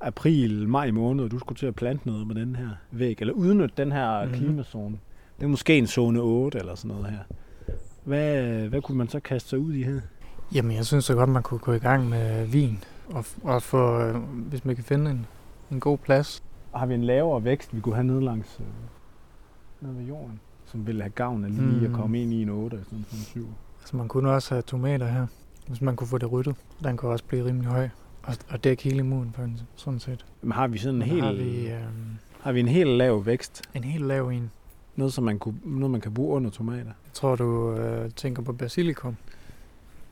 april, maj måned, og du skulle til at plante noget med den her væg, eller udnytte den her Mhm. mm-hmm. klimazone. Det er måske en zone 8 eller sådan noget her. Hvad, hvad kunne man så kaste sig ud i her? Jamen, jeg synes så godt, man kunne gå i gang med vin. Og, og få, øh, hvis man kan finde en, en god plads. Har vi en lavere vækst, vi kunne have ned langs øh, ned ved jorden, som ville have gavn af lige mm. at Mm. komme ind i en 8 i stedet for en 7? Altså, man kunne også have tomater her, hvis man kunne få det ryddet. Den kunne også blive rimelig høj. Og, og dække hele muren på en, sådan set. Men har vi sådan en helt, Har vi øh, har vi en helt lav vækst? en helt lav en. Noget, som man, kunne, noget, man kan bruge under tomater? Jeg tror, du øh, tænker på basilikum.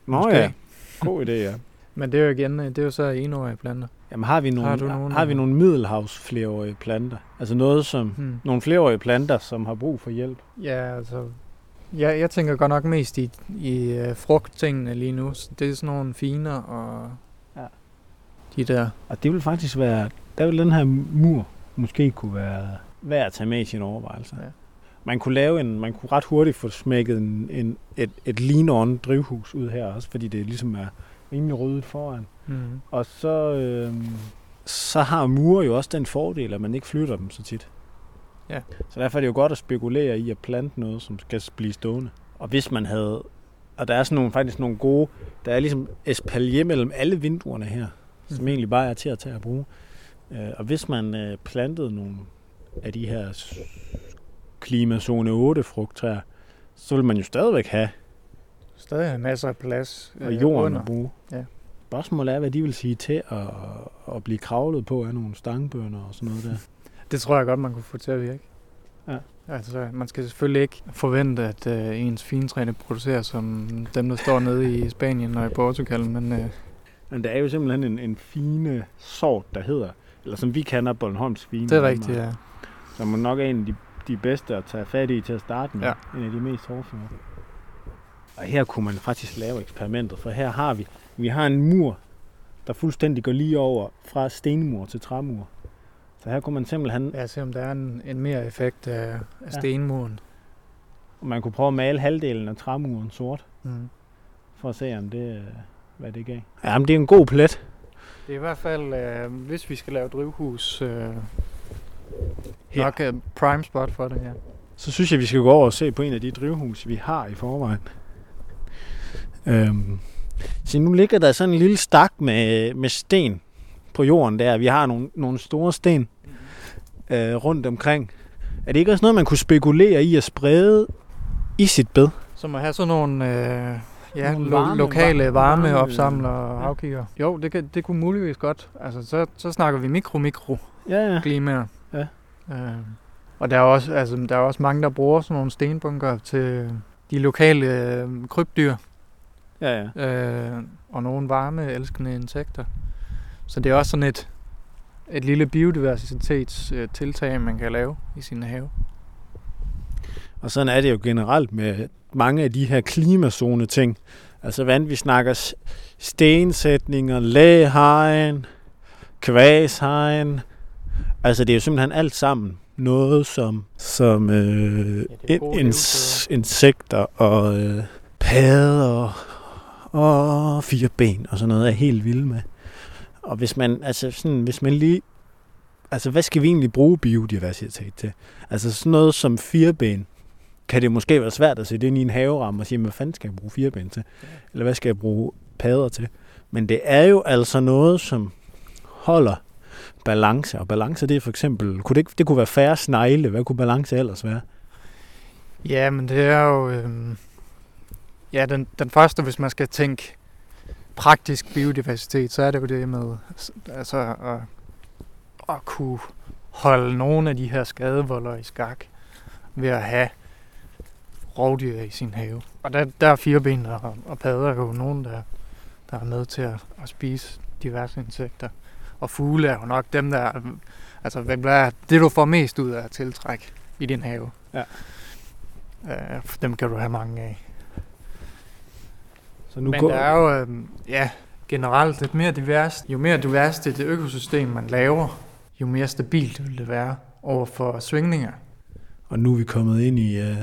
Nå Måske. ja, god idé, ja. <laughs> Men det er jo igen, øh, det er jo så enårige planter. Jamen har vi nogle, Har nogle, har vi øh, nogle middelhavs flereårige planter? Altså noget som, Hmm. nogle flereårige planter, som har brug for hjælp? Ja, altså... Jeg, jeg tænker godt nok mest i, i uh, frugttingene lige nu. Så Det er sådan nogle finer og Ja. de der. Og det vil faktisk være, der vil den her mur måske kunne være værd at tage med i sine overvejelser. Ja. Man kunne lave en, man kunne ret hurtigt få smækket en, en, et, et lean-on drivhus ud her også, fordi det ligesom er rimelig ryddet foran. Mm. Og så, øh, så har mure jo også den fordel, at man ikke flytter dem så tit. Ja. Så derfor er det jo godt at spekulere i at plante noget, som skal blive stående. Og hvis man havde, og der er sådan nogle, faktisk nogle gode, der er ligesom espalier mellem alle vinduerne her, som Mhm. egentlig bare er til at tage at bruge. Øh, og hvis man øh, plantede nogle af de her klimazone 8 frugttræer, så vil man jo stadigvæk have stadig masser af plads og øh, jorden under. at bruge. Ja. Spørgsmålet er, hvad de vil sige til at, at blive kravlet på af nogle stangbønder og sådan noget der. <laughs> Det tror jeg godt, man kunne få til at virke. Ja. Altså, man skal selvfølgelig ikke forvente, at øh, ens fintræne producerer som dem, der står nede i Spanien og i Portugal, men øh, Men der er jo simpelthen en, en fine sort, der hedder, eller som vi kender Bornholms fine. det er rigtigt, ja. Som nok er en af de, de bedste at tage fat i til at starte med. Ja. En af de mest hårdføre. Og her kunne man faktisk lave eksperimentet, for her har vi, vi har en mur, der fuldstændig går lige over fra stenmur til træmur. Så her kunne man simpelthen, Ja, se om der er en, en mere effekt af, af Ja. stenmuren. man kunne prøve at male halvdelen af træmuren sort, Mm. for at se, om det, øh, hvad det gav. Ja, men det er en god plet. Det er i hvert fald, øh, hvis vi skal lave drivhus, øh, Her. nok øh, prime spot for det, ja. Så synes jeg, vi skal gå over og se på en af de drivhus, vi har i forvejen. Øhm, så nu ligger der sådan en lille stak med, med sten på jorden der. Vi har nogle, nogle store sten øh, rundt omkring. Er det ikke også noget, man kunne spekulere i at sprede i sit bed? Så må have sådan nogle øh, ja, Nogle lo- varme- lokale varme- varmeopsamlere og ja. afkigger. Jo, det, kan, det kunne muligvis godt. Altså, så, så snakker vi mikro-mikro Ja, ja. Ja. Øh, og der er, også, altså, der er også mange, der bruger sådan nogle stenbunker til de lokale øh, krybdyr ja, ja. øh, og nogle varme elskende insekter. Så det er også sådan et, et lille biodiversitetstiltag, man kan lave i sin have. Og sådan er det jo generelt med mange af de her klimazone ting. Altså hvad enten vi snakker stensætninger, læhegn, kvæshegn. Altså det er jo simpelthen alt sammen noget, som, som øh, gode ins, insekter og øh, padder og fire ben og sådan noget er helt vilde med. Og hvis man, altså sådan, hvis man lige, altså hvad skal vi egentlig bruge biodiversitet til? Altså sådan noget som fireben, kan det måske være svært at sætte ind i en haveramme og sige, hvad fanden skal jeg bruge fireben til? Eller hvad skal jeg bruge padder til? Men det er jo altså noget, som holder balance. Og balance, det er for eksempel, kunne det, ikke, det kunne være færre snegle. Hvad kunne balance ellers være? Ja, men det er jo... Øh, ja, den, den første, hvis man skal tænke praktisk biodiversitet, så er det jo det med altså, at, at kunne holde nogle af de her skadevolder i skak ved at have rovdyr i sin have. Og der, der er fireben og, og padder jo nogen, der, der er med til at, at spise diverse insekter. Og fugle er jo nok dem, der... Altså, hvad er det, du får mest ud af at tiltrække i din have? Ja. Uh, dem kan du have mange af. Så nu Men går, der er jo, øh, ja, generelt lidt mere divers. Jo mere divers det, det økosystem, man laver, jo mere stabilt vil det være over for svingninger. Og nu er vi kommet ind i... Øh,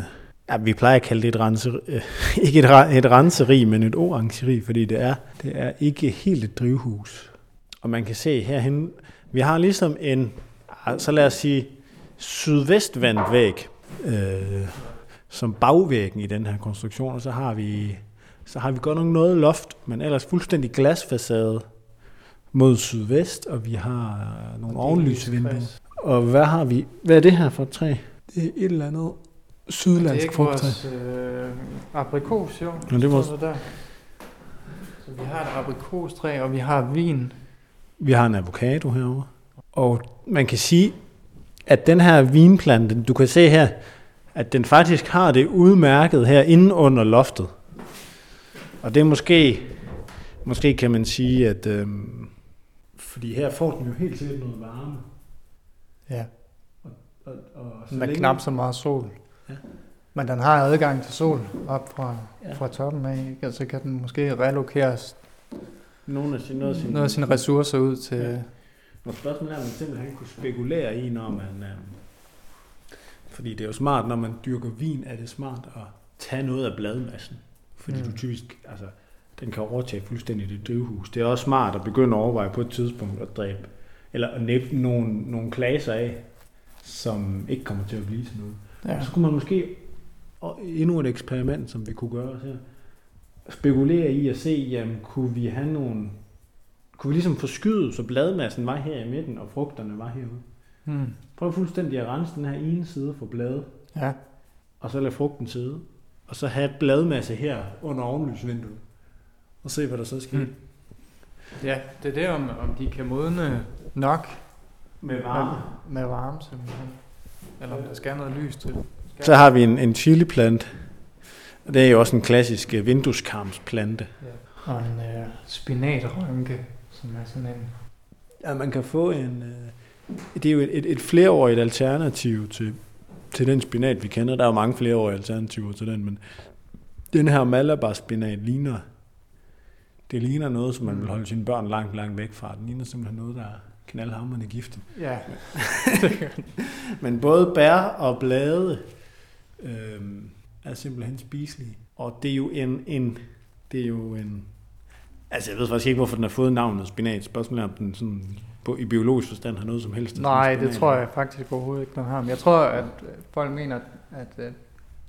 ja, vi plejer at kalde det et renseri, øh, <laughs> ikke et, et renseri, men et orangeri, fordi det er, det er ikke helt et drivhus. Og man kan se herhen, vi har ligesom en, så lad os sige, sydvestvendt væg, øh, som bagvæggen i den her konstruktion, og så har vi, så har vi godt nok noget loft, men ellers fuldstændig glasfacade mod sydvest, og vi har øh, nogle ovenlysvinduer. Og hvad har vi? Hvad er det her for et træ? Det er et eller andet Det er sydlandsk ikke frugttræ. vores øh, aprikos, jo. Nå, det er vores- der der. Så vi har et aprikostræ, og vi har vin. Vi har en avocado herovre. Og man kan sige, at den her vinplante, du kan se her, at den faktisk har det udmærket her inde under loftet. Og det er måske, måske kan man sige, at øhm, fordi her får den jo helt sikkert noget varme. Ja. Og, og så Den er længe- knap så meget sol. Ja. Men den har adgang til sol op fra, Ja. ja. fra toppen af, ikke? og så kan den måske relokeres nogle af sine, noget af sine, noget af sine ressourcer ud til... Ja. Og spørgsmålet er, om man simpelthen kunne spekulere i, når man... Øh, fordi det er jo smart, når man dyrker vin, er det smart at tage noget af bladmassen. Fordi mm. Du typisk, altså, den kan overtage fuldstændig det drivhus. Det er også smart at begynde at overveje på et tidspunkt at dræbe, eller at næppe nogle, nogle klaser af, som ikke kommer til at blive sådan noget. Ja. Så kunne man måske, og endnu et eksperiment, som vi kunne gøre her, spekulere i at se, jamen, kunne vi have nogle, kunne vi ligesom forskyde, så bladmassen var her i midten, og frugterne var herude. Hmm. Prøv fuldstændig at rense den her ene side for blade, Ja. og så lade frugten sidde. og så have bladmasse her under ovenlysvinduet, og se, hvad der så sker. Mm. Ja, det er det, om, om de kan modne nok Med med varme simpelthen. Eller om der skal noget lys til. Så har vi en, en chiliplant. Og det er jo også en klassisk øh, vindueskarmsplante. Og en øh, spinatrynke, som er sådan en... Ja, man kan få en... Øh, det er jo et, et, et flereårigt alternativ til, til den spinat, vi kender. Der er jo mange flereårige alternativer til den, men den her malabar-spinat ligner... Det ligner noget, som man vil holde sine børn langt, langt væk fra. Den ligner simpelthen noget, der er knaldhamrende giftigt. Ja, <laughs> Men både bær og blade øh, er simpelthen spiselige. Og det er jo en, en, det er jo en, altså jeg ved faktisk ikke, hvorfor den har fået navnet spinat. Spørgsmålet er, om den sådan, på, i biologisk forstand har noget som helst. Nej, det tror jeg faktisk overhovedet ikke, den har. Men jeg tror, at øh, folk mener, at øh,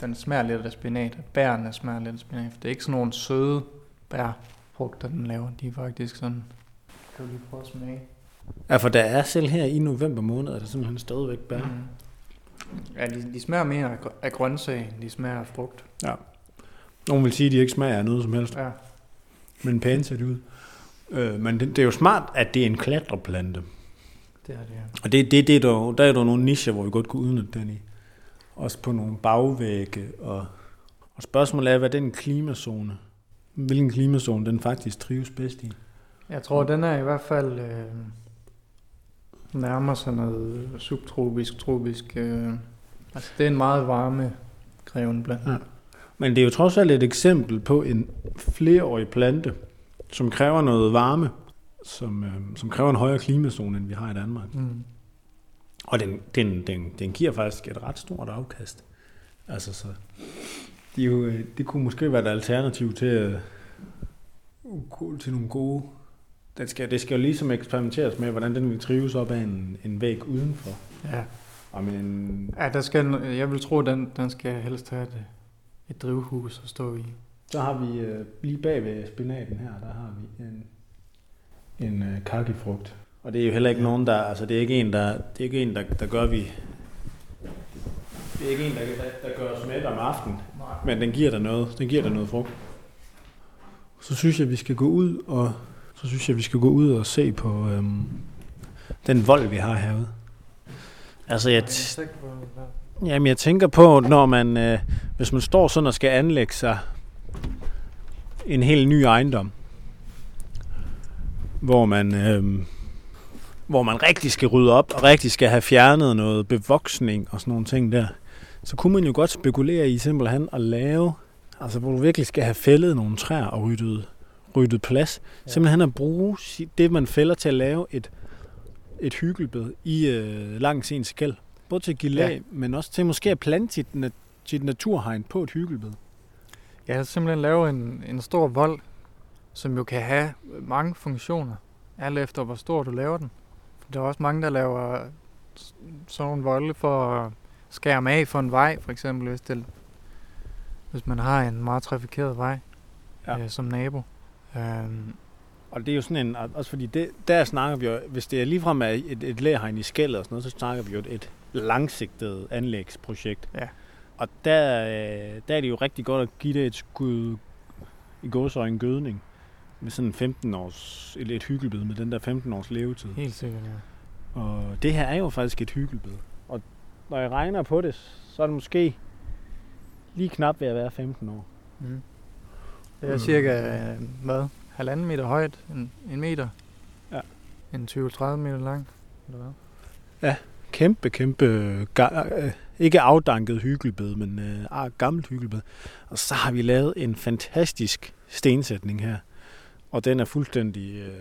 den smager lidt af spinat. At bærene smager lidt af spinat. For det er ikke sådan nogle søde bærfrugter, den laver. De er faktisk sådan... Kan du lige prøve at smage? Ja, for der er selv her i november måned, er der simpelthen stadigvæk bær. Mm. Ja, de, de smager mere af, af grøntsag, end de smager af frugt. Nogen vil sige, at de ikke smager af noget som helst, Ja. men pæne ser det ud. Øh, men det, det er jo smart, at det er en klatreplante. Det er det, ja. Og det, det, det er der, der er der nogle nicher, hvor vi godt kunne udnytte den i. Også på nogle bagvægge. Og, og spørgsmålet er, hvad den klimazone, hvilken klimazone den faktisk trives bedst i. Jeg tror, den er i hvert fald øh, nærmer sig noget subtropisk, tropisk. Øh, altså, det er en meget varme krævende blandt. Ja. Men det er jo trods alt et eksempel på en flereårig plante, som kræver noget varme, som, øh, som kræver en højere klimazone, end vi har i Danmark. Mm. Og den, den, den, den giver faktisk et ret stort afkast. Altså så, det, er jo, øh, det kunne måske være et alternativ til, øh, til nogle gode... Det skal, det skal jo ligesom eksperimenteres med, hvordan den vil trives op af en, en væg udenfor. Ja. Og med en, ja, der skal, jeg vil tro, at den, den skal helst have et, et drivhus at stå i. så har vi øh, lige bag ved spinaten her, der har vi en, en øh, kakifrugt. Og det er jo heller ikke nogen, der... Altså det er ikke en, der, det er ikke en, der, der gør vi... Det er ikke en, der, der, der gør os mæt om aftenen. Men den giver dig noget. Den giver dig noget frugt. Så synes jeg, vi skal gå ud og så synes jeg, vi skal gå ud og se på øhm, den vold, vi har herude. Altså, jeg, t- jamen, jeg tænker på, når man, øh, hvis man står sådan og skal anlægge sig en helt ny ejendom, hvor man, øh, hvor man rigtig skal rydde op, og rigtig skal have fjernet noget bevoksning og sådan nogle ting der, så kunne man jo godt spekulere i simpelthen at lave, altså hvor du virkelig skal have fældet nogle træer og ryddet, ryddet plads, Ja. ja. simpelthen at bruge det, man fælder til at lave et, et hyggelbed i øh, langs ens skæld. Både til at give lag, Ja. ja. men også til måske at plante sit, nat- sit naturhegn på et hyggelbed. Har simpelthen lavet en, en stor vold, som jo kan have mange funktioner, alt efter hvor stor du laver den. Der er også mange, der laver sådan nogle volde for at skærme af for en vej, for eksempel, hvis, det, hvis man har en meget trafikeret vej ja. Ja. øh, som nabo. Øhm, Og det er jo sådan en, også fordi det, der snakker vi jo, hvis det er ligefrem er et, et læhegn i skældet og sådan noget, så snakker vi jo et, et langsigtet anlægsprojekt. Ja. Og der, øh, der er det jo rigtig godt at give det et skud i gåsøjne gødning med sådan en 15 års, et, et hyggelbed med den der 15 års levetid. helt sikkert, ja. Og det her er jo faktisk et hyggelbed. Og når jeg regner på det, så er det måske lige knap ved at være 15 år. Mm. Det er Mm. cirka, øh, hvad, halvanden meter højt, en, en meter, Ja. en 20-30 meter lang, eller hvad? kæmpe, kæmpe, ga- øh, ikke afdanket hyggelbed, men øh, gammelt hyggelbed. Og så har vi lavet en fantastisk stensætning her. Og den er fuldstændig... Øh,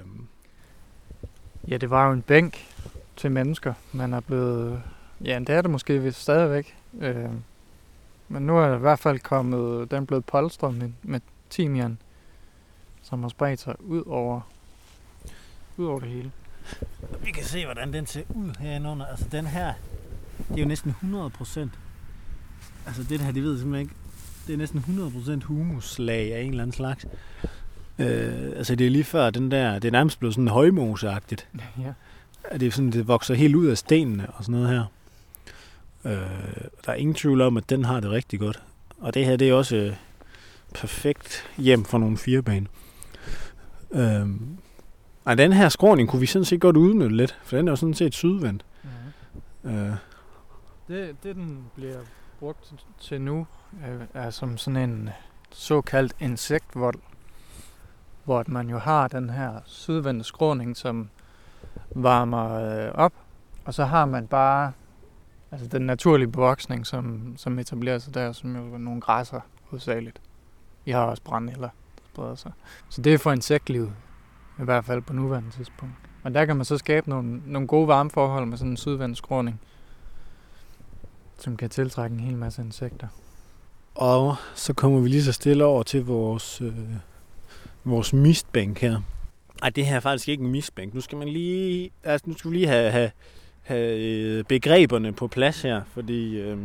Ja, det var jo en bænk til mennesker. Man er blevet... Ja, det er det måske stadigvæk. Øh, men nu er der i hvert fald kommet... Den er blevet polstret med, med timian, som har spredt sig ud over, ud over det hele. vi kan se, hvordan den ser ud herinde under. Altså den her, det er jo næsten 100 procent. Altså det her, det ved jeg simpelthen ikke. Det er næsten 100 procent humuslag af en eller anden slags. Øh, altså det er lige før den der, det er nærmest blevet sådan højmoseagtigt. <laughs> ja. at det, er sådan, det vokser helt ud af stenene og sådan noget her. Øh, der er ingen tvivl om, at den har det rigtig godt. Og det her, det er også øh, perfekt hjem for nogle firebaner. Øhm, og den her skråning kunne vi sådan set godt udnytte lidt, for den er jo sådan set sydvendt. Mhm. Øh, Det, det, den bliver brugt til nu, er, er som sådan en såkaldt insektvold, hvor man jo har den her sydvendte skråning, som varmer øh, op, og så har man bare altså den naturlige bevoksning, som, som etablerer sig der, som jo er nogle græsser hovedsageligt. I har også brændeller, der spreder sig. Så det er for insektlivet, i hvert fald på nuværende tidspunkt. Og der kan man så skabe nogle, nogle gode varmeforhold med sådan en sydvendt skråning som kan tiltrække en hel masse insekter. og så kommer vi lige så stille over til vores, øh, vores mistbænk her. Ej, det her er faktisk ikke en mistbænk. Nu skal man lige, altså, nu skal vi lige have, have, have øh, begreberne på plads her, fordi øh,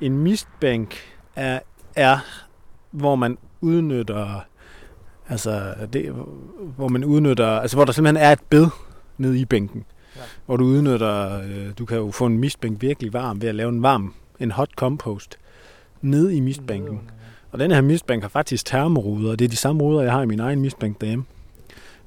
en mistbænk er, er, hvor man udnytter, altså, det, hvor man udnytter, altså, hvor der simpelthen er et bed nede i bænken. Ja. Ja. Hvor du udnytter, øh, du kan jo få en mistbænk virkelig varm ved at lave en varm, en hot compost nede i mistbænken. Og den her mistbænk har faktisk termoruder, og det er de samme ruder, jeg har i min egen mistbænk derhjemme.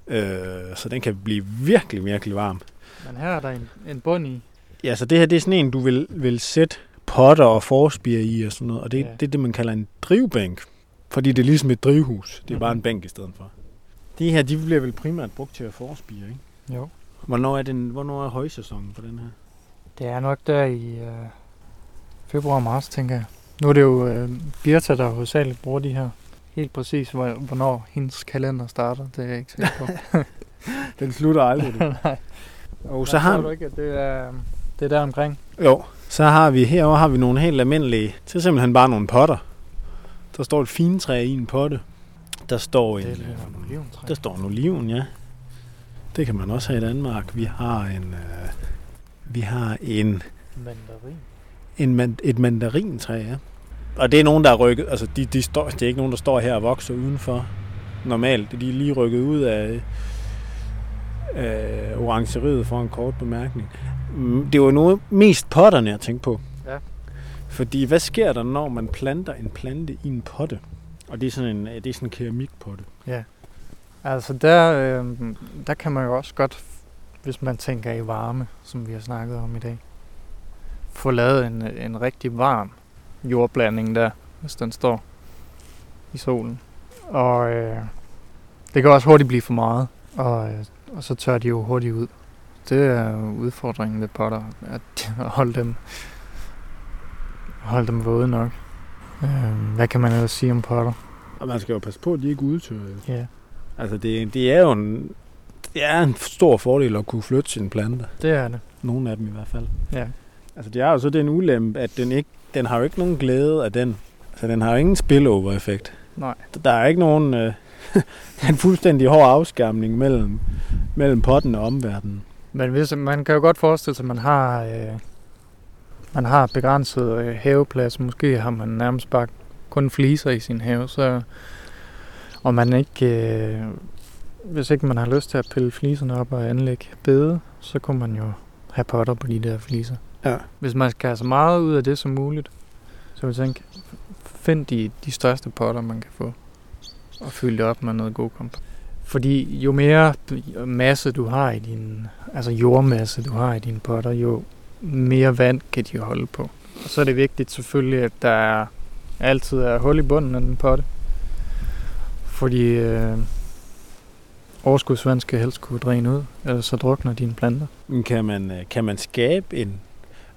Øh, så den kan blive virkelig, virkelig varm. Men her er der en, en bund i. Ja, så det her det er sådan en, du vil, vil sætte potter og forspire i og sådan noget. Og det, Ja. ja. det er det, man kalder en drivbænk. Fordi det er ligesom et drivhus. Det er bare Mhm. en bænk i stedet for. De her, de bliver vel primært brugt til at forspire, ikke? Jo. Hvornår er, den, hvornår er højsæsonen på den her? Det er nok der i øh, februar marts, tænker jeg. Nu er det jo øh, Birta, der hovedsageligt bruger de her. Helt præcis, hvor, hvornår hendes kalender starter, det er jeg ikke sikker på. <laughs> Den slutter aldrig. <laughs> Nej. og så har, du ikke, at det er, det er der omkring? Jo, så har vi herovre har vi nogle helt almindelige, så simpelthen bare nogle potter. Der står et fintræ i en potte. Der står en, Det er øh, en oliventræ. der står en oliven, ja. Det kan man også have i Danmark. Vi har en, øh, vi har en, Mandarin. en man, et mandarintræ, ja. Og det er nogen, der er rykket, altså de, de står, det er ikke nogen, der står her og vokser udenfor normalt. De er lige rykket ud af, af orangeriet for en kort bemærkning. Mm, Det var noget mest potterne, jeg tænkte på. Fordi hvad sker der, når man planter en plante i en potte? Og det er sådan en, øh, det er sådan en keramikpotte. Altså der, øh, der kan man jo også godt, hvis man tænker i varme, som vi har snakket om i dag, få lavet en, øh, en rigtig varm jordblanding der, hvis den står i solen. Og øh, det kan også hurtigt blive for meget, og, øh, og så tør de jo hurtigt ud. Det er udfordringen ved potter, at <laughs> holde dem, holde dem våde nok. Øh, hvad kan man ellers sige om potter? Og man skal jo passe på, at de ikke udtørrer. Ja, Altså det, det er jo en, det er en stor fordel at kunne flytte sine planter. det er det. Nogle af dem i hvert fald. Ja. Altså det er jo så den ulempe, at den, ikke, den har jo ikke nogen glæde af den. Altså den har jo ingen spillover-effekt. Nej. Der er ikke nogen... Øh, der <laughs> er en fuldstændig hård afskærmning mellem, mellem potten og omverdenen. Men hvis, man kan jo godt forestille sig, at man har, øh, man har begrænset øh, haveplads. Måske har man nærmest bare kun fliser i sin have. Så, og man ikke, øh, hvis ikke man har lyst til at pille fliserne op og anlægge bede, så kunne man jo have potter på de der fliser. Ja. Hvis man skal have så meget ud af det som muligt, så vil jeg tænke, find de, de største potter, man kan få. Og fylde det op med noget god kompost. Fordi jo mere masse du har i din, altså jordmasse du har i dine potter, jo mere vand kan de holde på. Og så er det vigtigt selvfølgelig, at der er, altid er hul i bunden af den potte. Fordi øh, overskudsvand skal helst kunne dræne ud, ellers så drukner dine planter. Kan man, øh, kan man skabe en...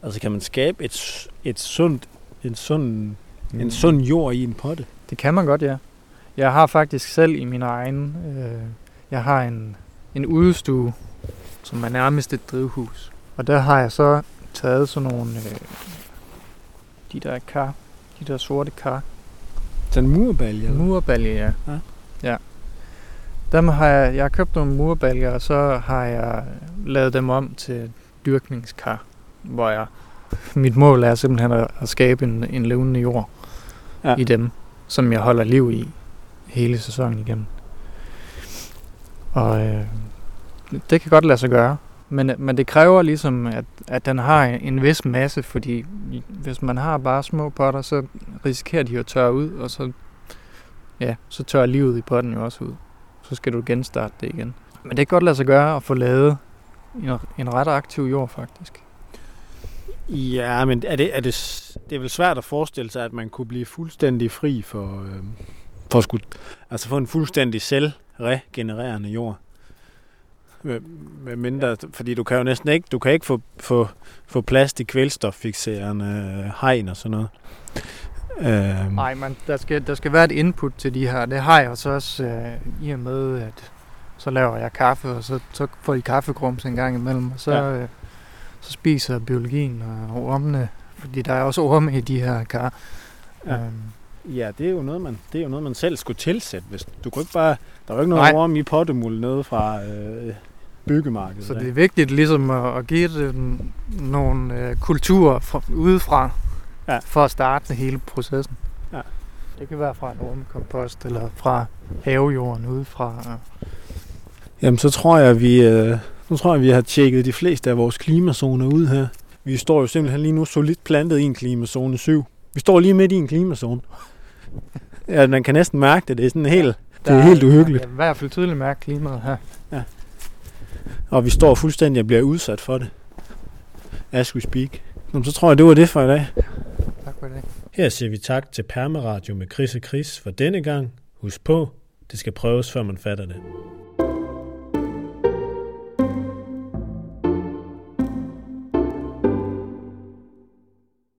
Altså kan man skabe et, et sundt, en sund, Mm. en sund jord i en potte? Det kan man godt, ja. Jeg har faktisk selv i min egen... Øh, jeg har en, en udestue, som er nærmest et drivhus. Og der har jeg så taget sådan nogle... Øh, de der kar, de der sorte kar. Sådan murbalje? eller? Murbalje, ja. Ja. ja. Dem har jeg, jeg har købt nogle murbaljer, og så har jeg lavet dem om til dyrkningskar, hvor jeg, mit mål er simpelthen at, at skabe en, en levende jord Ja. i dem, som jeg holder liv i hele sæsonen igennem. Og øh, det kan godt lade sig gøre, men, men det kræver ligesom, at, at den har en vis masse, fordi hvis man har bare små potter, så risikerer de at tørre ud, og så, ja, så tørrer livet i potten jo også ud. Så skal du genstarte det igen. Men det kan godt lade sig gøre at få lavet en, en ret aktiv jord, faktisk. Ja, men er det, er det, det er vel svært at forestille sig, at man kunne blive fuldstændig fri for, øh, for at skulle, altså få en fuldstændig selvregenererende jord. Med, mindre, fordi du kan jo næsten ikke, du kan ikke få, få, få plads til kvælstoffixerende hegn og sådan noget. Øh. Nej, men der skal, der skal være et input til de her. Det har jeg så også øh, i og med, at så laver jeg kaffe, og så, så får I kaffegrums en gang imellem, og så, ja. øh, så spiser biologien og ormene, fordi der er også orme i de her kar. Ja. Øhm. Ja, det er jo noget, man, det er jo noget, man selv skulle tilsætte. Hvis, du kan ikke bare, der er jo ikke noget orm i pottemul nede fra øh, byggemarkedet. Så det er vigtigt ligesom at, at give det nogle øh, kulturer fra, udefra, ja. for at starte hele processen. Ja. Det kan være fra en ormekompost, eller fra havejorden udefra. Jamen, så tror jeg, vi, øh, nu tror jeg, vi har tjekket de fleste af vores klimazoner ud her. Vi står jo simpelthen lige nu solidt plantet i en klimazone 7. Vi står lige midt i en klimazone. Ja, man kan næsten mærke det. Det er sådan helt, det er helt uhyggeligt. Jeg i hvert fald tydeligt mærke klimaet her. Ja. Og vi står fuldstændig og bliver udsat for det. As we speak. Nå, så tror jeg, det var det for i dag. Tak for i dag. Her siger vi tak til Permaradio med Chris og Chris for denne gang. Husk på, det skal prøves, før man fatter det.